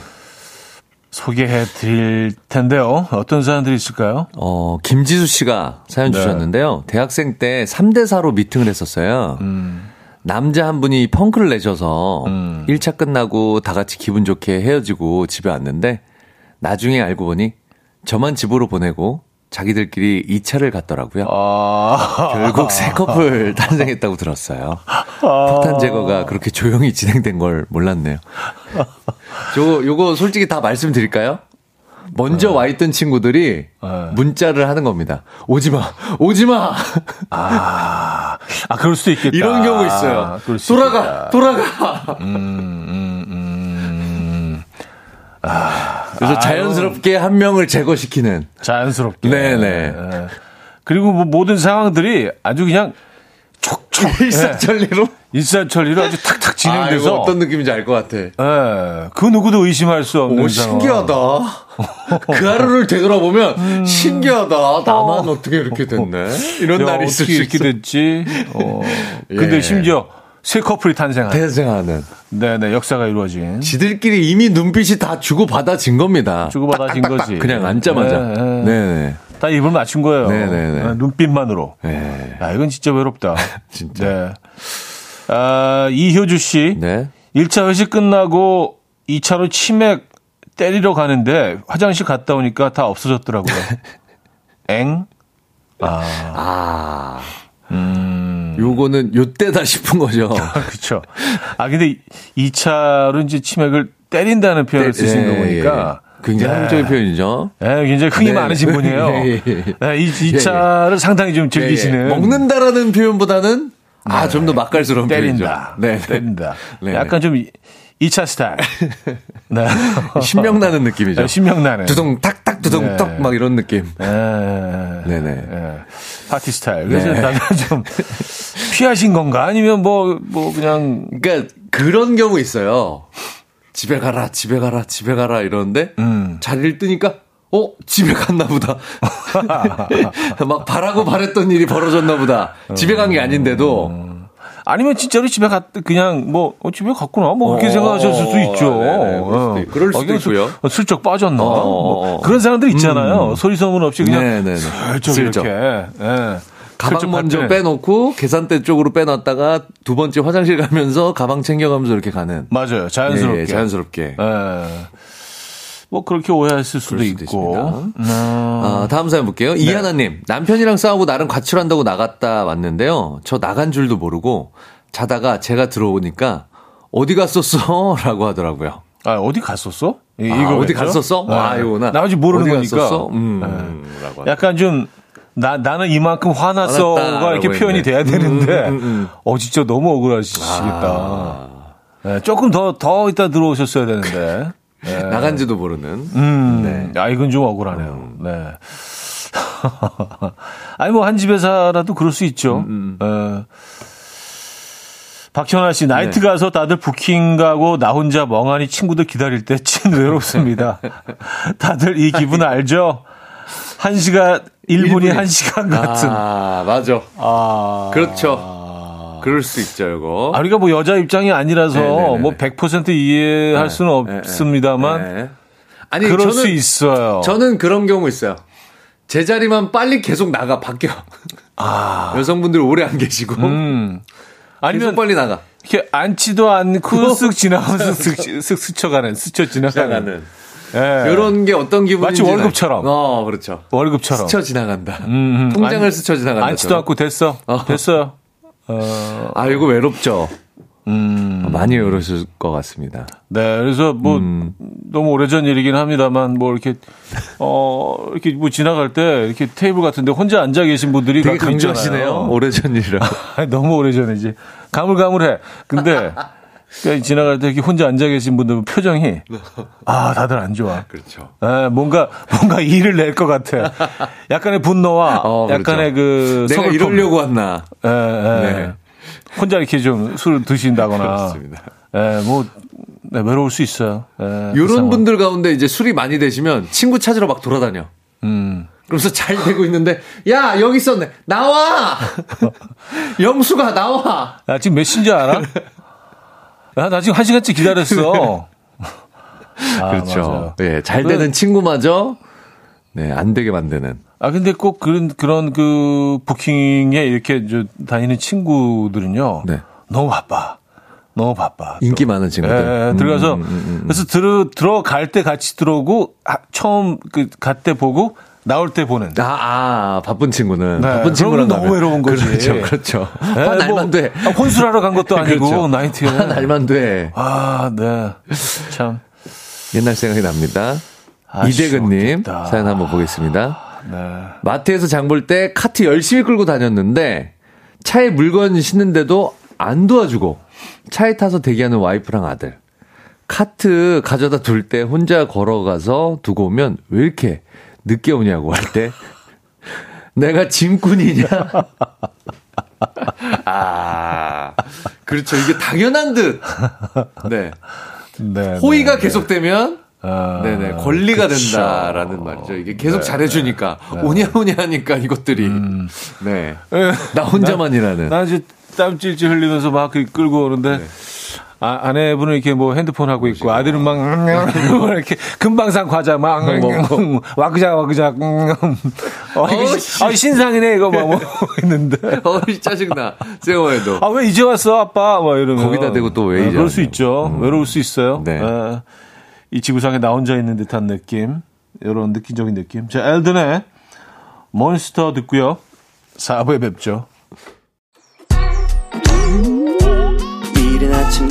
소개해 드릴 텐데요. 어떤 사연들이 있을까요? 어, 김지수 씨가 사연 네. 주셨는데요. 대학생 때 3대4로 미팅을 했었어요. 음, 남자 한 분이 펑크를 내셔서 음. 1차 끝나고 다 같이 기분 좋게 헤어지고 집에 왔는데 나중에 알고 보니 저만 집으로 보내고 자기들끼리 2차를 갔더라고요. 아, 결국 새 커플 탄생했다고 들었어요. 폭탄 제거가 그렇게 조용히 진행된 걸 몰랐네요. 저 요거 솔직히 다 말씀드릴까요? 먼저 와 있던 친구들이 네. 문자를 하는 겁니다. 오지 마, 오지 마. 아, 아, 그럴 수도 있겠다. 이런 경우 있어요. 아, 돌아가, 있겠다. 돌아가. 음, 음, 음. 그래서 자연스럽게 한 명을 제거시키는. 자연스럽게. 네네. 예. 그리고 뭐 모든 상황들이 아주 그냥 촉촉 일사천리로. 일사천리로 아주 탁탁 아, 진행돼서 이거 어떤 느낌인지 알 것 같아. 예, 그 누구도 의심할 수 없는 오, 상황. 신기하다. 그 하루를 되돌아보면 신기하다. 나만 어. 떻게 이렇게 됐네. 이런 야, 날이 있을 수 이렇게 있어. 됐지? 어. 근데 예. 심지어 새 커플이 탄생한. 대생하는. 네네 역사가 이루어진. 지들끼리 이미 눈빛이 다 주고받아진 겁니다. 주고받아진 거지. 그냥 앉자마자. 네, 네. 네네. 다 입을 맞춘 거예요. 네네네. 아, 눈빛만으로. 네. 야, 이건 진짜 외롭다. 진짜. 네. 아, 이효주 씨. 네. 1차 회식 끝나고 2차로 치맥 때리러 가는데 화장실 갔다 오니까 다 없어졌더라고요. 엥? 아, 아. 음. 요거는 요때다 싶은 거죠. 그쵸. 아, 근데 2차로 이제 치맥을 때린다는 표현을 쓰신 예, 거 보니까. 예. 굉장히 네. 한국적인 표현이죠. 예, 굉장히 흥이 네. 많으신 분이에요. 예, 예, 예. 네, 이, 2차를 상당히 좀 즐기시는. 예, 예. 먹는다라는 표현보다는 아, 좀 더 맛깔스러운 때린다. 표현이죠. 네. 때린다. 네. 약간 좀 2차 스타일. 네. 신명나는 느낌이죠. 네, 신명나는. 두둥 탁탁 두둥 네. 떡막 이런 느낌. 예. 네네. 예. 파티 스타일. 그래서 네. 약간 좀 피하신 건가? 아니면 뭐, 뭐, 그냥. 그러니까 그런 경우 있어요. 집에 가라, 집에 가라, 집에 가라 이러는데 음. 자리를 뜨니까 어 집에 갔나 보다. 막 바라고 바랬던 일이 벌어졌나 보다. 집에 간 게 아닌데도 아니면 진짜로 집에 갔, 그냥 뭐, 어, 집에 갔구나. 뭐, 그렇게 어, 생각하셨을 수도 있죠. 네네, 그럴 수도 어. 있- 그럴 수도 어, 그냥 슬- 있고요. 어, 슬쩍 빠졌나. 어, 뭐 어. 그런 사람들 있잖아요. 소리 소문 없이 그냥. 네네네. 슬쩍 슬쩍. 이렇게. 예. 가방 먼저. 빼놓고 계산대 쪽으로 빼놨다가 두 번째 화장실 가면서 가방 챙겨가면서 이렇게 가는. 맞아요. 자연스럽게. 예, 자연스럽게. 예. 뭐 그렇게 오해했을 수도 수도 있고. 음. 아, 다음 사연 볼게요. 네. 이하나님, 남편이랑 싸우고 나름 가출한다고 나갔다 왔는데요. 저 나간 줄도 모르고 자다가 제가 들어오니까 어디 갔었어? 라고 하더라고요. 아, 어디 갔었어? 이- 아, 이거겠죠? 어디 갔었어? 네. 아, 이거구나. 나머지 모르는 거니까. 갔었어? 음, 네. 약간 좀, 나, 나는 이만큼 화났어가 이렇게 표현이 했네. 돼야 되는데, 음, 음, 음. 어, 진짜 너무 억울하시겠다. 아, 네, 조금 더, 더 이따 들어오셨어야 되는데. 네. 나간지도 모르는. 음, 네. 아, 이건 좀 억울하네요. 네. 아니, 뭐, 한 집에 살아도 그럴 수 있죠. 음, 어. 박현아 씨, 나이트 네. 가서 다들 부킹 가고 나 혼자 멍하니 친구들 기다릴 때 찐 외롭습니다. 다들 이 기분 알죠? 한 시간, 1분이 한 시간 같은. 아, 맞아. 아. 그렇죠. 그럴 수 있죠, 이거. 아, 우리가 뭐 여자 입장이 아니라서 네네네네. 뭐 100% 이해할 수는 네, 네, 없습니다만 네. 아니, 그럴 저는, 수 있어요. 저는 그런 경우 있어요. 제 자리만 빨리 계속 나가, 바뀌어. 여성분들 오래 안 계시고. 아. 음. 아니면 빨리 나가. 이렇게 앉지도 않고 쓱 지나가면서 쓱, 쓱 스쳐가는, 스쳐 지나가는. 지나가는. 예. 이런 게 어떤 기분인지. 마치 월급처럼. 어, 그렇죠. 월급처럼. 스쳐 지나간다. 음, 음. 통장을 안- 스쳐 지나간다. 앉지도 않고 됐어. 어. 됐어요. 어, 아, 이거 외롭죠. 음. 많이 어려우실 것 같습니다. 네, 그래서 뭐 음. 너무 오래전 일이긴 합니다만 뭐 이렇게 어 이렇게 뭐 지나갈 때 이렇게 테이블 같은데 혼자 앉아 계신 분들이 되게 강조하시네요. 오래전 일이라. 너무 오래전이지. 가물가물해. 근데 그러니까 지나갈 때 이렇게 혼자 앉아 계신 분들 표정이 아 다들 안 좋아. 그렇죠. 에, 뭔가 뭔가 일을 낼 것 같아. 약간의 분노와 어, 그렇죠. 약간의 그 내가 이러려고 왔나. 에, 에. 네. 혼자 이렇게 좀 술을 드신다거나. 그렇습니다. 에, 뭐 네, 외로울 수 있어요. 에, 이런 분들 가운데 이제 술이 많이 되시면 친구 찾으러 막 돌아다녀. 음. 그러면서 잘 되고 있는데 야 여기 있었네 나와 영수가 나와 야 지금 몇 시인지 알아? 야, 나 지금 한 시간째 기다렸어. 아, 그렇죠. 예, 네, 잘 되는 친구마저 네, 안 되게 만드는. 아, 근데 꼭 그런, 그런 그 부킹에 이렇게 저 다니는 친구들은요. 네. 너무 바빠. 너무 바빠. 인기 또. 많은 친구들. 예, 예, 들어가서, 음, 음, 음, 음. 그래서 들어, 들어갈 때 같이 들어오고, 아, 처음 그, 갈 때 보고, 나올 때 보는. 아, 아 바쁜 친구는. 네, 바쁜 친구는 너무 외로운 거지. 그렇죠, 그렇죠. 네, 한 뭐, 날만 돼. 아, 혼술하러 간 것도 아니고, 그렇죠. 나이트에. 한 날만 돼. 아, 네. 참. 옛날 생각이 납니다. 아, 이대근님 사연 한번 보겠습니다. 네. 마트에서 장 볼 때 카트 열심히 끌고 다녔는데 차에 물건 싣는데도 안 도와주고 차에 타서 대기하는 와이프랑 아들. 카트 가져다 둘 때 혼자 걸어가서 두고 오면 왜 이렇게 늦게 오냐고 할 때 내가 짐꾼이냐? 아, 그렇죠. 이게 당연한 듯. 네. 네 호의가 네, 계속되면 아, 네네 권리가 그쵸. 된다라는 말이죠. 이게 계속 네, 잘해주니까 네. 오냐 오냐 하니까 이것들이 음. 네. 나 혼자만이라는. 나, 나 이제 땀 찔찔 흘리면서 막 끌고 오는데. 네. 아, 아내분은 이렇게 뭐 핸드폰 하고 있고 아들은 막 이렇게 금방산 과자 막 와그작 와그작 어, 아, 신상이네 이거 막 먹고 있는데. 어이 짜증나. 세워해도. 아 왜 이제 왔어 아빠? 막 이러면. 거기다 대고 또왜 아, 그럴 수 있죠. 음. 외로울 수 있어요. 네. 아, 이 지구상에 나 혼자 있는 듯한 느낌. 이런 느낌적인 느낌. 자 엘든의 몬스터 듣고요. 4부에 뵙죠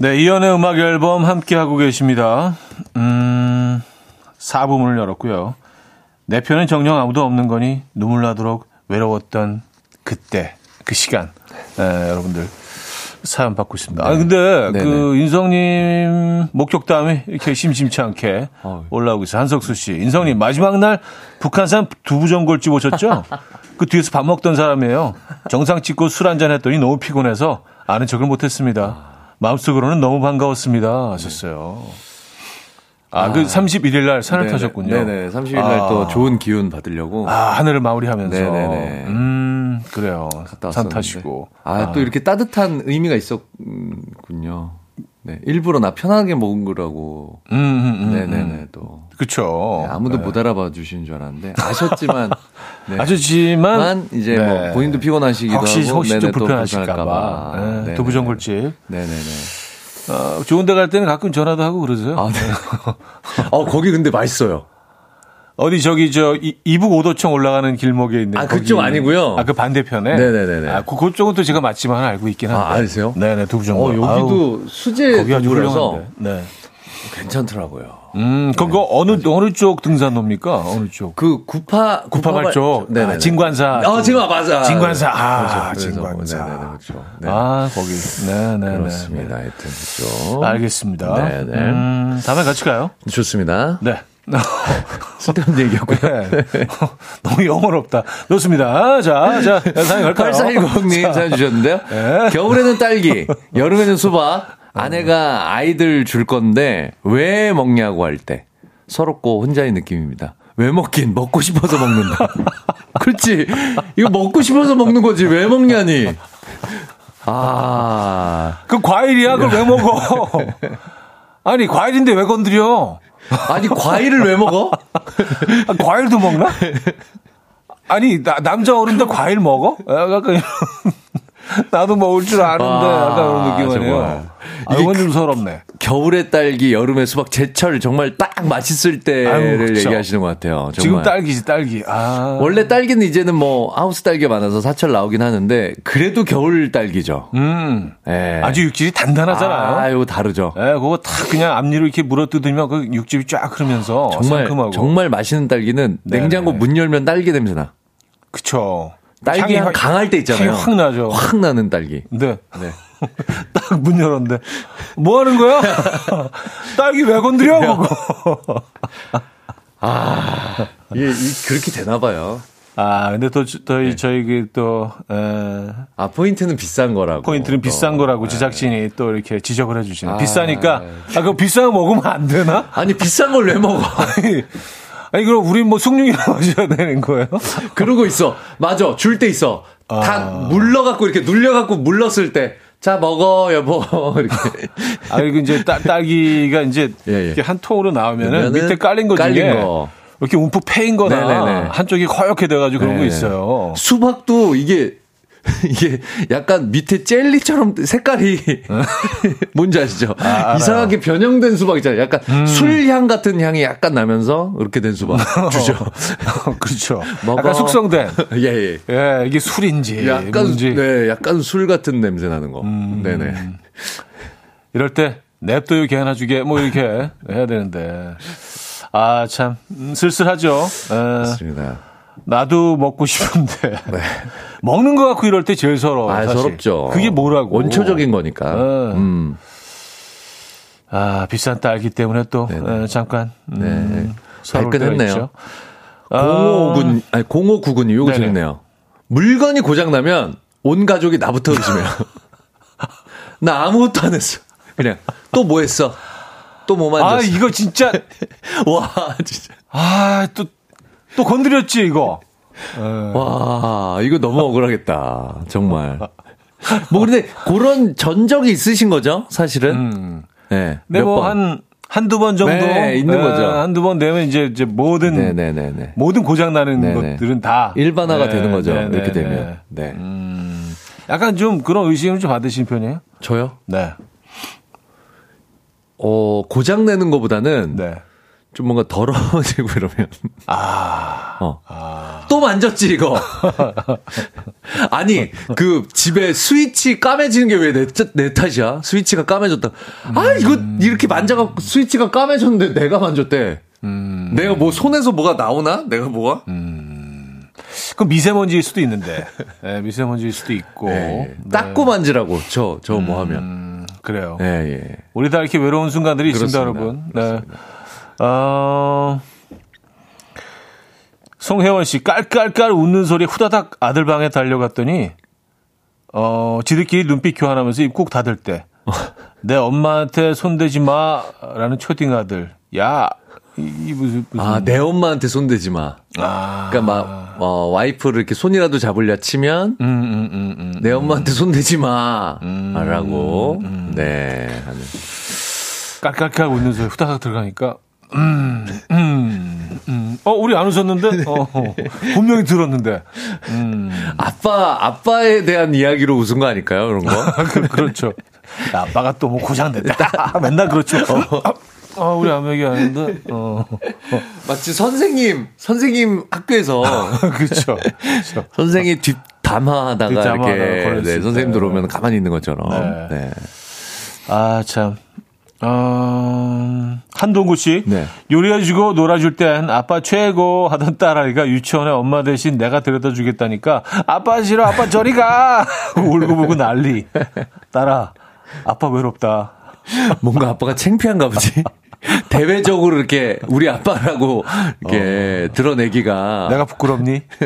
네, 이연의 음악 앨범 함께 하고 계십니다. 음, 4부문을 열었고요. 내 편은 정녕 아무도 없는 거니 눈물 나도록 외로웠던 그때, 그 시간. 네, 여러분들 사연 받고 있습니다. 아, 근데 네네. 그 인성님 목격담이 이렇게 심심치 않게 어. 올라오고 있어요. 한석수 씨. 인성님 마지막 날 북한산 두부전골집 오셨죠? 그 뒤에서 밥 먹던 사람이에요. 정상 찍고 술 한잔 했더니 너무 피곤해서 아는 척을 못했습니다. 마음속으로는 너무 반가웠습니다. 하셨어요. 아, 아, 그 31일 날 산을 네네, 타셨군요. 네네. 31일 날또 아. 좋은 기운 받으려고. 아, 하늘을 마무리하면서. 네네네. 음, 그래요. 갔다 산 타시고. 아, 아, 또 이렇게 따뜻한 의미가 있었군요. 네. 일부러 나 편하게 먹은 거라고. 음, 음, 음 네네네, 음. 또. 그쵸. 네, 아무도 네. 못 알아봐 주시는 줄 알았는데. 아셨지만. 네. 아셨지만. 이제 뭐 네. 뭐 본인도 피곤하시기도 혹시, 하고. 혹시 좀 불편하실까봐. 네. 네. 두부전골집. 네네네. 어, 좋은 데 갈 때는 가끔 전화도 하고 그러세요. 아, 네. 어, 거기 근데 맛있어요. 어디 저기 저 이북 오도청 올라가는 길목에 있는 아 그쪽 아니고요. 아 그 반대편에. 네네네. 아 그, 그쪽은 또 제가 맛집 하나 알고 있긴 한데. 아 아세요? 네네 두부전골. 어 여기도 아우, 수제 거기 아주 훌륭한데. 네. 괜찮더라고요. 음, 그거 네. 어느 어느 쪽 등산로입니까? 어느 쪽? 그 구파 구파발 쪽. 네, 아, 진관사. 어, 진관 맞아. 진관사. 아, 그렇죠. 진관사. 네, 네, 그렇죠. 네. 아, 거기. 네, 네, 그렇습니다. 네. 하여튼 그렇죠. 알겠습니다. 네, 네. 음, 다음에 같이 가요. 좋습니다. 네. 쓸데없는 얘기였고요. 네. 너무 영어롭다. 좋습니다. 자, 자, 사연 갈까요? 8410님 사연 주셨는데요. 네. 겨울에는 딸기, 여름에는 수박, 아내가 아이들 줄 건데 왜 먹냐고 할 때 서럽고 혼자의 느낌입니다. 왜 먹긴 먹고 싶어서 먹는다. 그렇지. 이거 먹고 싶어서 먹는 거지 왜 먹냐니. 아. 그 과일이야. 그걸 왜 먹어? 아니, 과일인데 왜 건드려? 아니, 과일을 왜 먹어? 아, 과일도 먹나? 아니, 나, 남자 어른들 과일 먹어? 약간. 나도 먹을 줄 아는데 아, 약간 그런 느낌이네요. 아, 이건 좀 서럽네. 겨울의 딸기, 여름의 수박, 제철 정말 딱 맛있을 때를 아유, 그쵸. 얘기하시는 것 같아요. 정말. 지금 딸기지, 딸기. 아. 원래 딸기는 이제는 뭐 하우스 딸기가 많아서 사철 나오긴 하는데 그래도 겨울 딸기죠. 음. 예. 아주 육질이 단단하잖아요. 아, 이거 다르죠. 예, 그거 다 그냥 앞니로 이렇게 물어 뜯으면 그 육즙이 쫙 흐르면서 정말 상큼하고. 정말 맛있는 딸기는. 냉장고 문 열면 딸기 냄새 나. 그쵸. 딸기 향 확- 강할 때 있잖아요. 확 나죠. 확 나는 딸기. 네. 네. 딱 문 열었는데 뭐 하는 거야? 딸기 왜 건드려? 그거. 이게 그렇게 되나 봐요. 아, 근데 또 네. 저희 저희 그또 에, 아, 포인트는 비싼 거라고. 포인트는 비싼 또. 거라고 네. 제작진이 또 이렇게 지적을 해주시네. 아, 비싸니까 네. 아 그거 비싼 거 먹으면 안 되나? 아니, 비싼 걸 왜 먹어? 아니, 아니 그럼 우리 뭐 숭늉이나 마셔야 되는 거예요? 그러고 있어. 맞아. 줄 때 있어. 아. 다 물러갖고 이렇게 눌려갖고 물렀을 때. 자, 먹어, 여보. 이렇게. 아 그리고 이제 딸, 딸기가 이제 예, 예. 이렇게 한 통으로 나오면은 밑에 깔린 거 중에 깔린 거. 이렇게 움푹 패인 거나 네네네. 한쪽이 허옇게 돼가지고 그런 거 네네. 있어요. 수박도 이게 이게 약간 밑에 젤리처럼 색깔이 뭔지 아시죠? 알아요. 이상하게 변형된 수박 있잖아요. 약간 음. 술향 같은 향이 약간 나면서 이렇게 된 수박 주죠. 그렇죠. 먹어. 약간 숙성된. 예, 예. 예, 이게 술인지 약간 뭔지 네, 약간 술 같은 냄새 나는 거. 음. 네네. 이럴 때 냅둬요 개나 주게 뭐 이렇게 해야 되는데 아 참 쓸쓸하죠. 에, 맞습니다. 나도 먹고 싶은데 먹는 거 갖고 이럴 때 제일 서러워. 네. 아, 사실. 서럽죠. 그게 뭐라고? 원초적인 거니까. 네. 음. 아 비싼 딸기 때문에 또. 에, 잠깐 음, 네. 서러울 때가 발끈했네요. 있죠. 아, 05군, 아니, 0599님, 요거 네네. 재밌네요. 물건이 고장 나면 온 가족이 나부터 의심해요. 나 아무것도 안 했어. 그냥, 또 뭐 했어? 또 뭐 만졌어? 아 이거 진짜 와, 진짜. 아또 또 건드렸지 이거. 와, 이거 너무 억울하겠다. 정말. 뭐, 근데, 그런 전적이 있으신 거죠? 사실은? 음. 네. 몇뭐 번. 한 한두 번 정도 네, 있는 에, 거죠. 한두 번 되면 이제 이제 모든 네네네네. 모든 고장 나는. 것들은 다 일반화가 네, 되는 거죠. 네, 이렇게 네, 되면. 네. 네. 약간 좀 그런 의심을 좀 받으신 편이에요? 저요? 네. 어, 고장 내는 거보다는 네. 좀 뭔가 더러워지고 이러면. 아. 어. 또 만졌지, 이거. 아니, 그 집에 스위치 까매지는 게 왜 내 내 탓이야? 스위치가 까매졌다. 아, 이거 이렇게 만져갖고 스위치가 까매졌는데 내가 만졌대. 내가 뭐 손에서 뭐가 나오나? 내가 뭐가? 그 미세먼지일 수도 있는데. 네, 미세먼지일 수도 있고. 예, 네. 예. 닦고 만지라고. 저, 저뭐 하면. 음, 그래요. 예, 예. 우리 다 이렇게 외로운 순간들이 있습니다, 그렇습니다. 여러분. 네. 어, 송혜원 씨, 깔깔깔 웃는 소리 후다닥 아들 방에 달려갔더니, 어, 지들끼리 눈빛 교환하면서 입꾹 닫을 때, 내 엄마한테 손대지 마, 라는 초딩 아들. 야, 이, 이 무슨, 무슨. 아, 내 엄마한테 손대지 마. 아. 그러니까 막, 어, 와이프를 이렇게 손이라도 잡으려 치면, 음, 음, 음, 음. 내 엄마한테 손대지 마. 라고. 네. 하는. 깔깔깔 웃는 소리 후다닥 들어가니까, 음, 음, 음. 어, 우리 안 웃었는데? 어, 어. 분명히 들었는데. 음. 아빠, 아빠에 대한 이야기로 웃은 거 아닐까요? 그런 거? 그, 그렇죠. 야, 아빠가 또 뭐 고장됐다. 맨날 그렇죠. 어, 아, 우리 아무 얘기 안 했는데, 어. 마치 선생님, 선생님 학교에서 그렇죠. 그렇죠. 선생님 뒷 담화하다가 뒷담화하다가 이렇게 걸렸을 네, 때. 선생님 들어오면 가만히 있는 것처럼. 네. 네. 아, 참. 어, 한동구 씨. 네. 요리해주고 놀아줄 땐 아빠 최고 하던 딸아이가 유치원에 엄마 대신 내가 데려다 주겠다니까 아빠 싫어, 아빠 저리 가! 울고 보고 난리. 딸아, 아빠 외롭다. 뭔가 아빠가 창피한가 보지. 대외적으로 이렇게 우리 아빠라고 이렇게 드러내기가 내가 부끄럽니?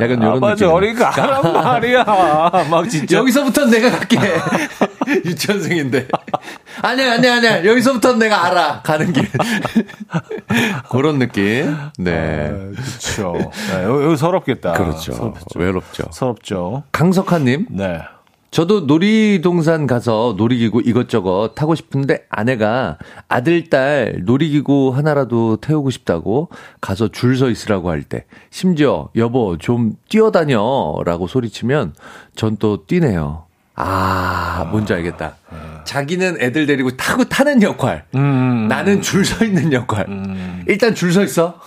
약간 이런 아빠 느낌. 저리 가란 말이야. 막 진짜. 여기서부터 내가 갈게. 유치원생인데. 아니야, 아니야, 아니야. 여기서부터 내가 알아. 가는 길. 그런 느낌. 네. 그렇죠. 네, 여기, 서럽겠다. 그렇죠. 서럽죠. 외롭죠. 서럽죠. 강석환님, 네. 저도 놀이동산 가서 놀이기구 이것저것 타고 싶은데 아내가 아들, 딸 놀이기구 하나라도 태우고 싶다고 가서 줄 서 있으라고 할 때, 심지어 여보 좀 뛰어다녀 라고 소리치면 전 또 뛰네요. 아, 뭔지 알겠다. 자기는 애들 데리고 타고 타는 역할. 음, 나는 줄 서 있는 역할. 일단 줄 서 있어.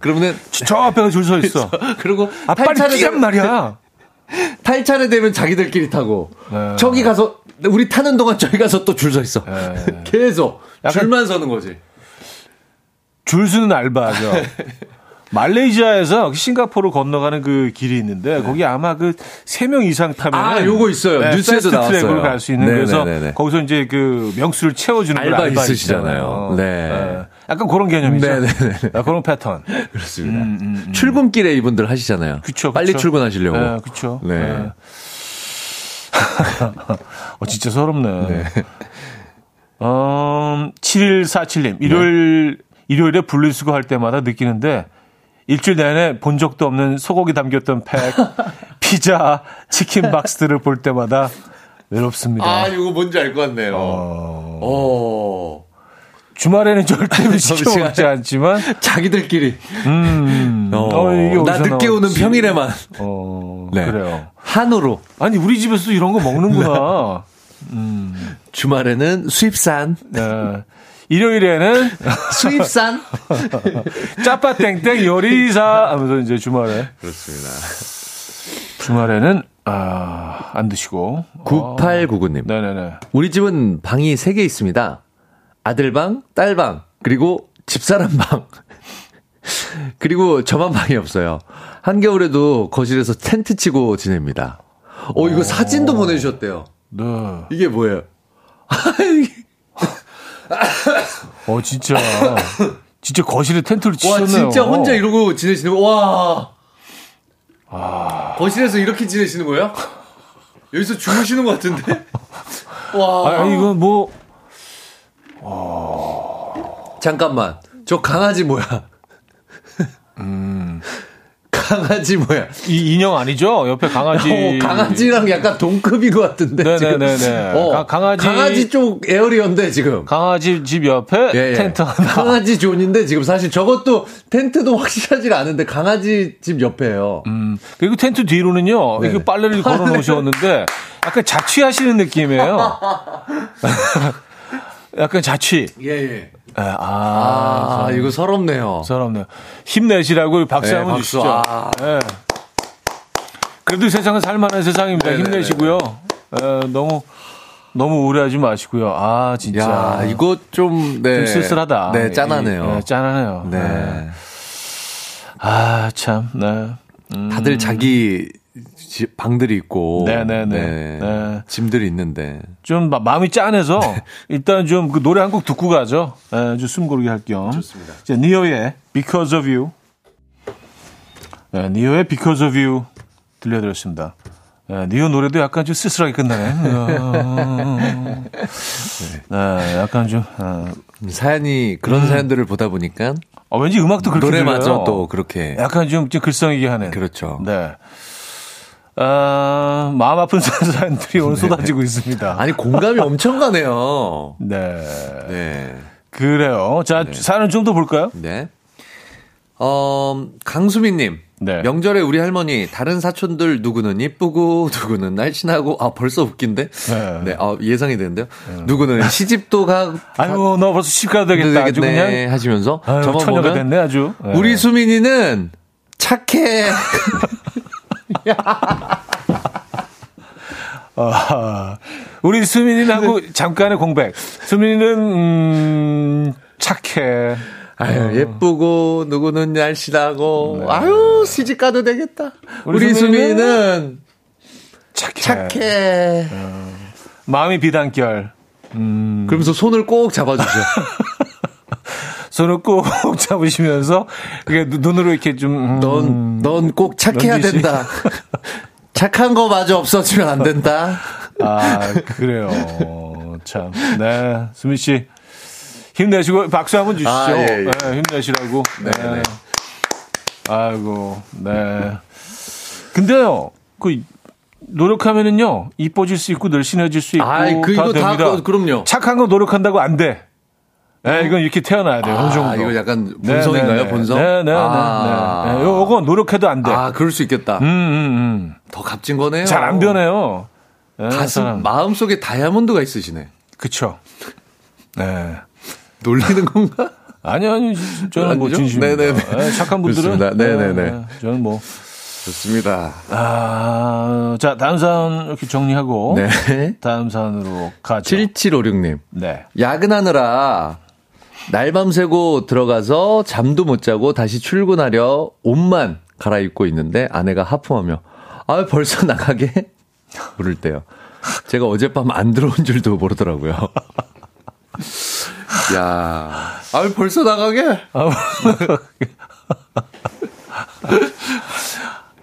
그러면은 저 앞에 줄서 있어. 그리고 아, 뛰란 되면- 말이야. 탈차례 되면 자기들끼리 타고 네. 저기 가서 우리 타는 동안 저기 가서 또 줄 서 있어. 네. 계속 줄만 서는 거지. 줄 서는 알바죠. 말레이시아에서 싱가포르 건너가는 그 길이 있는데 거기 아마 그 세 명 이상 타면 네. 아, 요거 있어요. 뉴스에도 나왔어요. 트랙으로 갈 수 있는 네, 그래서 네, 네, 네. 거기서 이제 그 명수를 채워주는 그 알바 알바 있으시잖아요. 네. 약간 그런 개념이죠. 네, 네, 네. 아, 그런 패턴. 그렇습니다. 출근길에 이분들 하시잖아요. 음, 그쵸, 빨리 그쵸. 출근하시려고. 네, 그쵸. 네. 네. 어, 진짜 서럽네. 네. 음, 7147님. 일요일, 일요일에 분리수거 할 때마다 느끼는데 일주일 내내 본 적도 없는 소고기 담겼던 팩, 피자, 치킨 박스들을 볼 때마다 외롭습니다. 아, 이거 뭔지 알 것 같네요. 어, 어. 주말에는 절대 시켜. 먹지 않지만, 자기들끼리. 음, 어, 어, 나 늦게 오는 나왔지? 평일에만. 어, 네. 그래요. 한우로. 아니, 우리 집에서도 이런 거 먹는구나. 주말에는 수입산. 네. 일요일에는 수입산. 짜파땡땡 요리사 하면서 이제 주말에 그렇습니다. 주말에는 아, 안 드시고 9899님. 네 네 네. 우리 집은 방이 3개 있습니다. 아들 방, 딸 방, 그리고 집사람 방. 그리고 저만 방이 없어요. 한겨울에도 거실에서 텐트 치고 지냅니다. 어, 이거 사진도 보내주셨대요. 네. 이게 뭐예요? 어 진짜 진짜 거실에 텐트를 와, 치셨네요. 진짜 혼자 이러고 지내시는 거, 와. 거실에서 이렇게 지내시는 거예요? 여기서 주무시는 것 같은데? 와. 아 이건 뭐 잠깐만. 저 강아지 뭐야? 음. 강아지 뭐야? 이 인형 아니죠? 옆에 강아지. 어, 강아지랑 약간 동급인 것 같은데. 네네네네. 지금. 어, 가- 강아지- 강아지 쪽 에어리어인데 지금. 강아지 집 옆에 예, 예. 텐트 하나. 강아지 존인데 지금 사실 저것도 텐트도 확실하지 않은데 강아지 집 옆에요. 음, 그리고 텐트 뒤로는요, 네네. 이게 빨래를 걸어 놓으셨는데, 약간 자취하시는 느낌이에요. 약간 자취. 예, 예. 예, 아, 아, 이거 서럽네요. 서럽네요. 힘내시라고 박수 네, 한번 박수. 주시죠. 아. 예. 그래도 세상은 살만한 세상입니다. 네네네네. 힘내시고요. 예, 너무, 너무 우울해하지 마시고요. 아, 진짜. 야, 이거 좀, 네. 좀 쓸쓸하다. 네, 짠하네요. 예, 짠하네요. 네. 예. 아, 참, 네. 음. 다들 자기 집, 방들이 있고. 네네 네. 네. 짐들이 있는데. 좀 마, 마음이 짠해서 일단 좀 그 노래 한 곡 듣고 가죠. 예, 좀숨 고르게 할 겸. 좋습니다. 자, 니오의 Because of You. 네, 니오의 Because of You 들려드렸습니다. 네, 니오 노래도 약간 좀 쓸쓸하게 끝나네. 네, 약간 좀, 어, 사연이, 그런 사연들을 보다 보니까. 어, 왠지 음악도 그렇게 노래마저. 또 그렇게. 약간 좀, 좀 글썽이게 하는. 그렇죠. 네. 아, 마음 아픈 사연들이 오늘 쏟아지고 있습니다. 아니, 공감이 엄청 가네요. 네. 네. 그래요. 자, 사연 좀더 볼까요? 네. 어, 강수민님. 네. 명절에 우리 할머니 다른 사촌들 누구는 이쁘고 누구는 날씬하고 아 벌써 웃긴데 네. 네, 아, 예상이 되는데요 누구는 시집도 가 아이고, 너 벌써 시가 되겠다. 아주 그냥. 하시면서 아유, 저만 보면 됐네, 아주. 네. 우리 수민이는 착해 아, 우리 수민이하고 잠깐의 공백. 수민이는, 음, 착해. 아유 예쁘고 누구는 날씬하고 네. 아유 시집 가도 되겠다 우리 우리, 수민이는 수민이는 착해. 착해 마음이 비단결. 음, 그러면서 손을 꼭 잡아주죠 손을 꼭 잡으시면서, 눈- 눈으로 이렇게 좀, 음, 넌넌 꼭 착해야 넌지시. 된다 착한 거 마저 없어지면 안 된다 아, 그래요. 참. 네. 수민 씨. 힘내시고 박수 한번 주시죠. 아, 예, 예. 네, 힘내시라고. 네. 아이고, 네. 근데요, 그, 노력하면은요 이뻐질 수 있고 늘씬해질 수 있고 아이, 그, 다 이거 다, 됩니다. 그- 그럼요. 착한 거 노력한다고 안 돼. 예, 이건 이렇게 태어나야 돼요. 어느 정도. 아, 이거 약간 네, 본성인가요? 네, 네. 본성? 네, 네, 네. 아. 네. 네. 요거 노력해도 안 돼. 아, 그럴 수 있겠다. 음, 음, 더 값진 거네요. 음. 잘안 변해요. 예, 가슴, 사람. 마음 속에 다이아몬드가 있으시네. 그쵸. 네. 놀리는 건가? 아니, 아니, 저는 뭐? 진심입니다. 네네네. 예, 착한 분들은. 그렇습니다. 네네네. 예, 저는 뭐. 좋습니다. 아, 자, 다음 사연 이렇게 정리하고. 네. 다음 사연으로 가죠. 7756님. 네. 야근하느라 날밤 새고 들어가서 잠도 못 자고 다시 출근하려 옷만 갈아입고 있는데 아내가 하품하며 아 벌써 나가게 부를 때요. 제가 어젯밤 안 들어온 줄도 모르더라고요. 야, 아 벌써 나가게?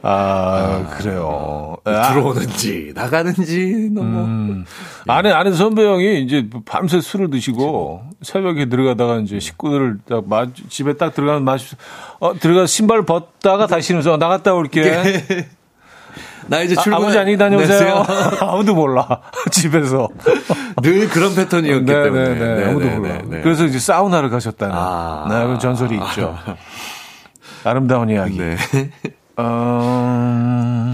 아, 그래요. 아, 들어오는지 나가는지 너무 음. 아내, 아내 선배 형이 이제 밤새 술을 드시고 새벽에 들어가다가 이제 식구들을 딱 마, 집에 딱 들어가면 마시, 어, 들어가 신발 벗다가 다시 신으면서 나갔다 올게. 나 이제 아, 출근 아버지 안녕히 다녀오세요. 아무도 몰라. 집에서. 늘 그런 패턴이었기 네, 때문에 네, 네. 아무도 몰라. 네. 그래서 이제 사우나를 가셨다는 아. 네, 그 전설이 있죠. 아름다운 이야기. 네. 어,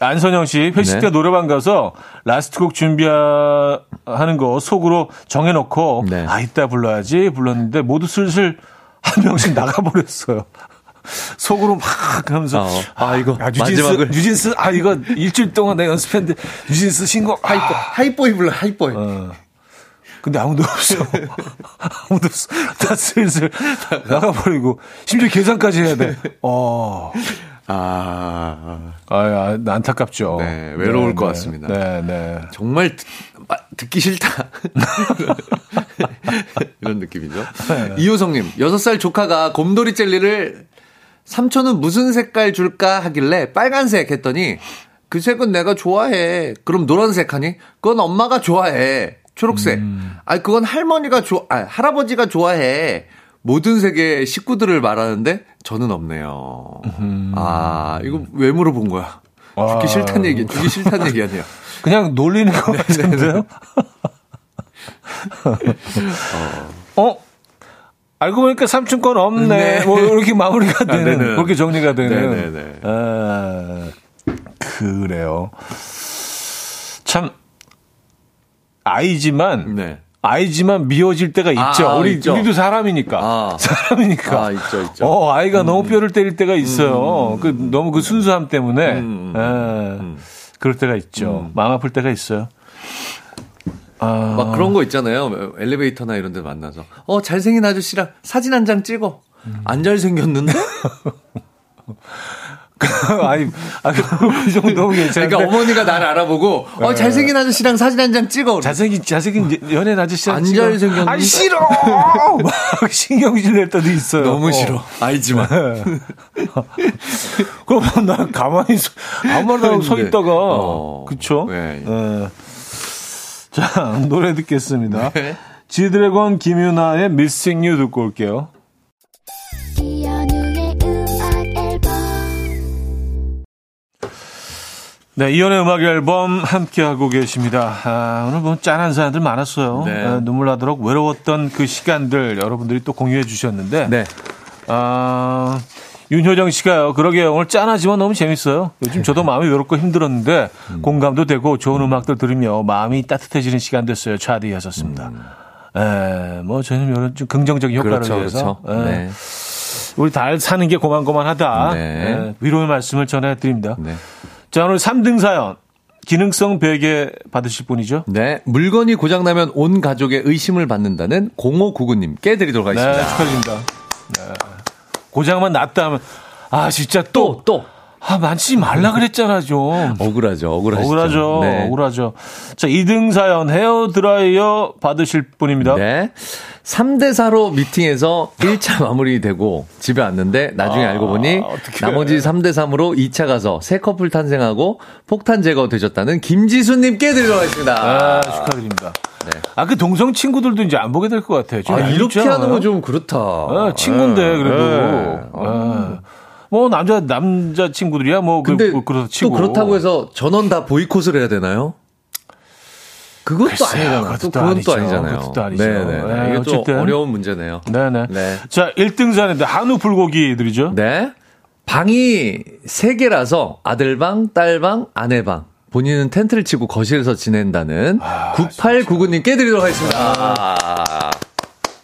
안선영 씨 회식 네. 때 노래방 가서 last 곡 준비하는 거 속으로 정해놓고 네. 아 이따 불러야지 불렀는데 모두 슬슬 한 명씩 나가버렸어요. 속으로 막 하면서 어. 아 이거 야, 뉴진스 마지막을. 뉴진스 아 이거 일주일 동안 내가 연습했는데 뉴진스 신곡 아, Hype Bo, Hype Boy 불러, Hype Boy. 어. 근데 아무도 없어. 아무도 없어. 다 슬슬 나가버리고 심지어 계산까지 해야 돼. 어. 아, 아, 아, 안타깝죠. 네, 외로울 것 같습니다. 네, 네. 정말 듣, 마- 듣기 싫다. 이런 느낌이죠. 이호성님, 6살 조카가 곰돌이 젤리를 삼촌은 무슨 색깔 줄까 하길래 빨간색 했더니 그 색은 내가 좋아해. 그럼 노란색 하니? 그건 엄마가 좋아해. 초록색. 아니, 그건 할머니가 좋아, 아, 할아버지가 좋아해. 모든 세계의 식구들을 말하는데 저는 없네요. 아, 이거 왜 물어본 거야? 와. 죽기 싫다는 얘기, 죽기 싫다는 얘기 아니야. 그냥 놀리는 것 네, 같은데요? 어? 알고 보니까 삼촌 건 없네. 네. 뭐 이렇게 마무리가 되는, 되는. 그렇게 정리가 되는. 네, 네, 네. 아, 그래요. 참, 아이지만, 네. 아이지만 미워질 때가 있죠. 아, 우리, 있죠. 우리도 사람이니까. 아. 사람이니까. 아, 있죠, 있죠. 어, 아이가 너무 뼈를 때릴 때가 있어요. 그, 너무 그 순수함 때문에. 음, 예, 그럴 때가 있죠. 마음 아플 때가 있어요. 아, 막 그런 거 있잖아요. 엘리베이터나 이런 데 만나서. 어, 잘생긴 아저씨랑 사진 한 장 찍어. 안 잘생겼는데? 아니, 아, 그 정도 괜찮은데. 그러니까 어머니가 나를 알아보고, 어, 잘생긴 아저씨랑 사진 한 장 찍어. 잘생긴, 잘생긴 연예인 아저씨. 안 잘생겼는데? 아니, 싫어! 막 신경질 낼 때도 있어요. 너무 어. 싫어. 아이지만. 그럼 나 가만히 서, 아무 말도 서 있다가, 어, 그쵸? 네. 예. 자, 노래 듣겠습니다. 네. 지드래곤 김유나의 Missing You 듣고 올게요. 네, 이연의 음악 앨범 함께하고 계십니다. 아, 오늘 뭐 짠한 사연들 많았어요. 네. 아, 눈물 나도록 외로웠던 그 시간들 여러분들이 또 공유해 주셨는데, 네. 아, 윤효정 씨가요. 그러게요. 오늘 짠하지만 너무 재밌어요. 요즘 저도 마음이 외롭고 힘들었는데 공감도 되고 좋은 음악들 들으며 마음이 따뜻해지는 시간 됐어요. 차디 하셨습니다. 에, 뭐 저는 이런 좀 긍정적인 효과를 그렇죠, 위해서 그렇죠. 에, 네. 우리 달 사는 게 고만고만하다. 네. 에, 위로의 말씀을 전해드립니다. 네. 자 오늘 3등 사연 기능성 베개 받으실 분이죠. 네. 물건이 고장나면 온 가족의 의심을 받는다는 0599님께 드리도록 네, 하겠습니다. 축하드립니다. 네. 고장만 났다 하면 아 진짜 또 또. 아, 만지지 말라 그랬잖아, 좀. 억울하죠, 억울하죠. 억울하죠. 네. 억울하죠. 자, 2등 사연 헤어 드라이어 받으실 분입니다. 네. 3대4로 미팅에서 1차 마무리되고 집에 왔는데 나중에 아, 알고 보니 어떡해. 나머지 3대3으로 2차 가서 새 커플 탄생하고 폭탄 제거 되셨다는 김지수님께 드리도록 하겠습니다. 아, 축하드립니다. 네. 아, 그 동성 친구들도 이제 안 보게 될 것 같아요. 아, 이렇게 하는? 건 좀 그렇다. 아, 친구인데, 네. 그래도. 네. 아, 뭐 남자 남자 친구들이야 뭐 그, 근데 뭐 그렇다 또 치고 그렇다고 해서 전원 다 보이콧을 해야 되나요? 그것도 글쎄요, 아니잖아요. 그것도 또 그건 아니죠. 또 아니잖아요. 그것도 아니죠. 네네. 네, 이게 좀 어쨌든. 어려운 문제네요. 네네. 네. 자, 1등산인데 한우 불고기들이죠. 네. 방이 세개라서 아들방, 딸방, 아내방. 본인은 텐트를 치고 거실에서 지낸다는 아, 9899님 깨드리도록 하겠습니다. 아,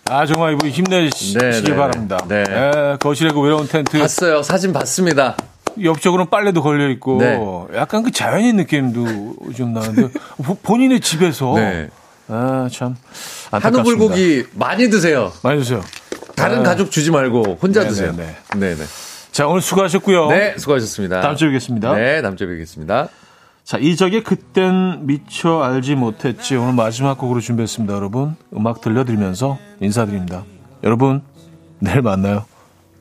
정말 이분 힘내시기 네, 네, 바랍니다. 네. 예, 거실에 그 외로운 텐트. 봤어요. 사진 봤습니다. 옆쪽으로는 빨래도 걸려 있고 네. 약간 그 자연인 느낌도 좀 나는데 보- 본인의 집에서 네. 아, 참 안타깝습니다. 한우 불고기 많이 드세요. 많이 드세요. 다른 네. 가족 주지 말고 혼자 네, 드세요. 네, 네, 네. 자, 오늘 수고하셨고요. 네, 수고하셨습니다. 다음 주에 뵙겠습니다. 네, 다음 주에 뵙겠습니다. 자, 이적의 그땐 미처 알지 못했지 오늘 마지막 곡으로 준비했습니다, 여러분. 음악 들려드리면서 인사드립니다. 여러분, 내일 만나요.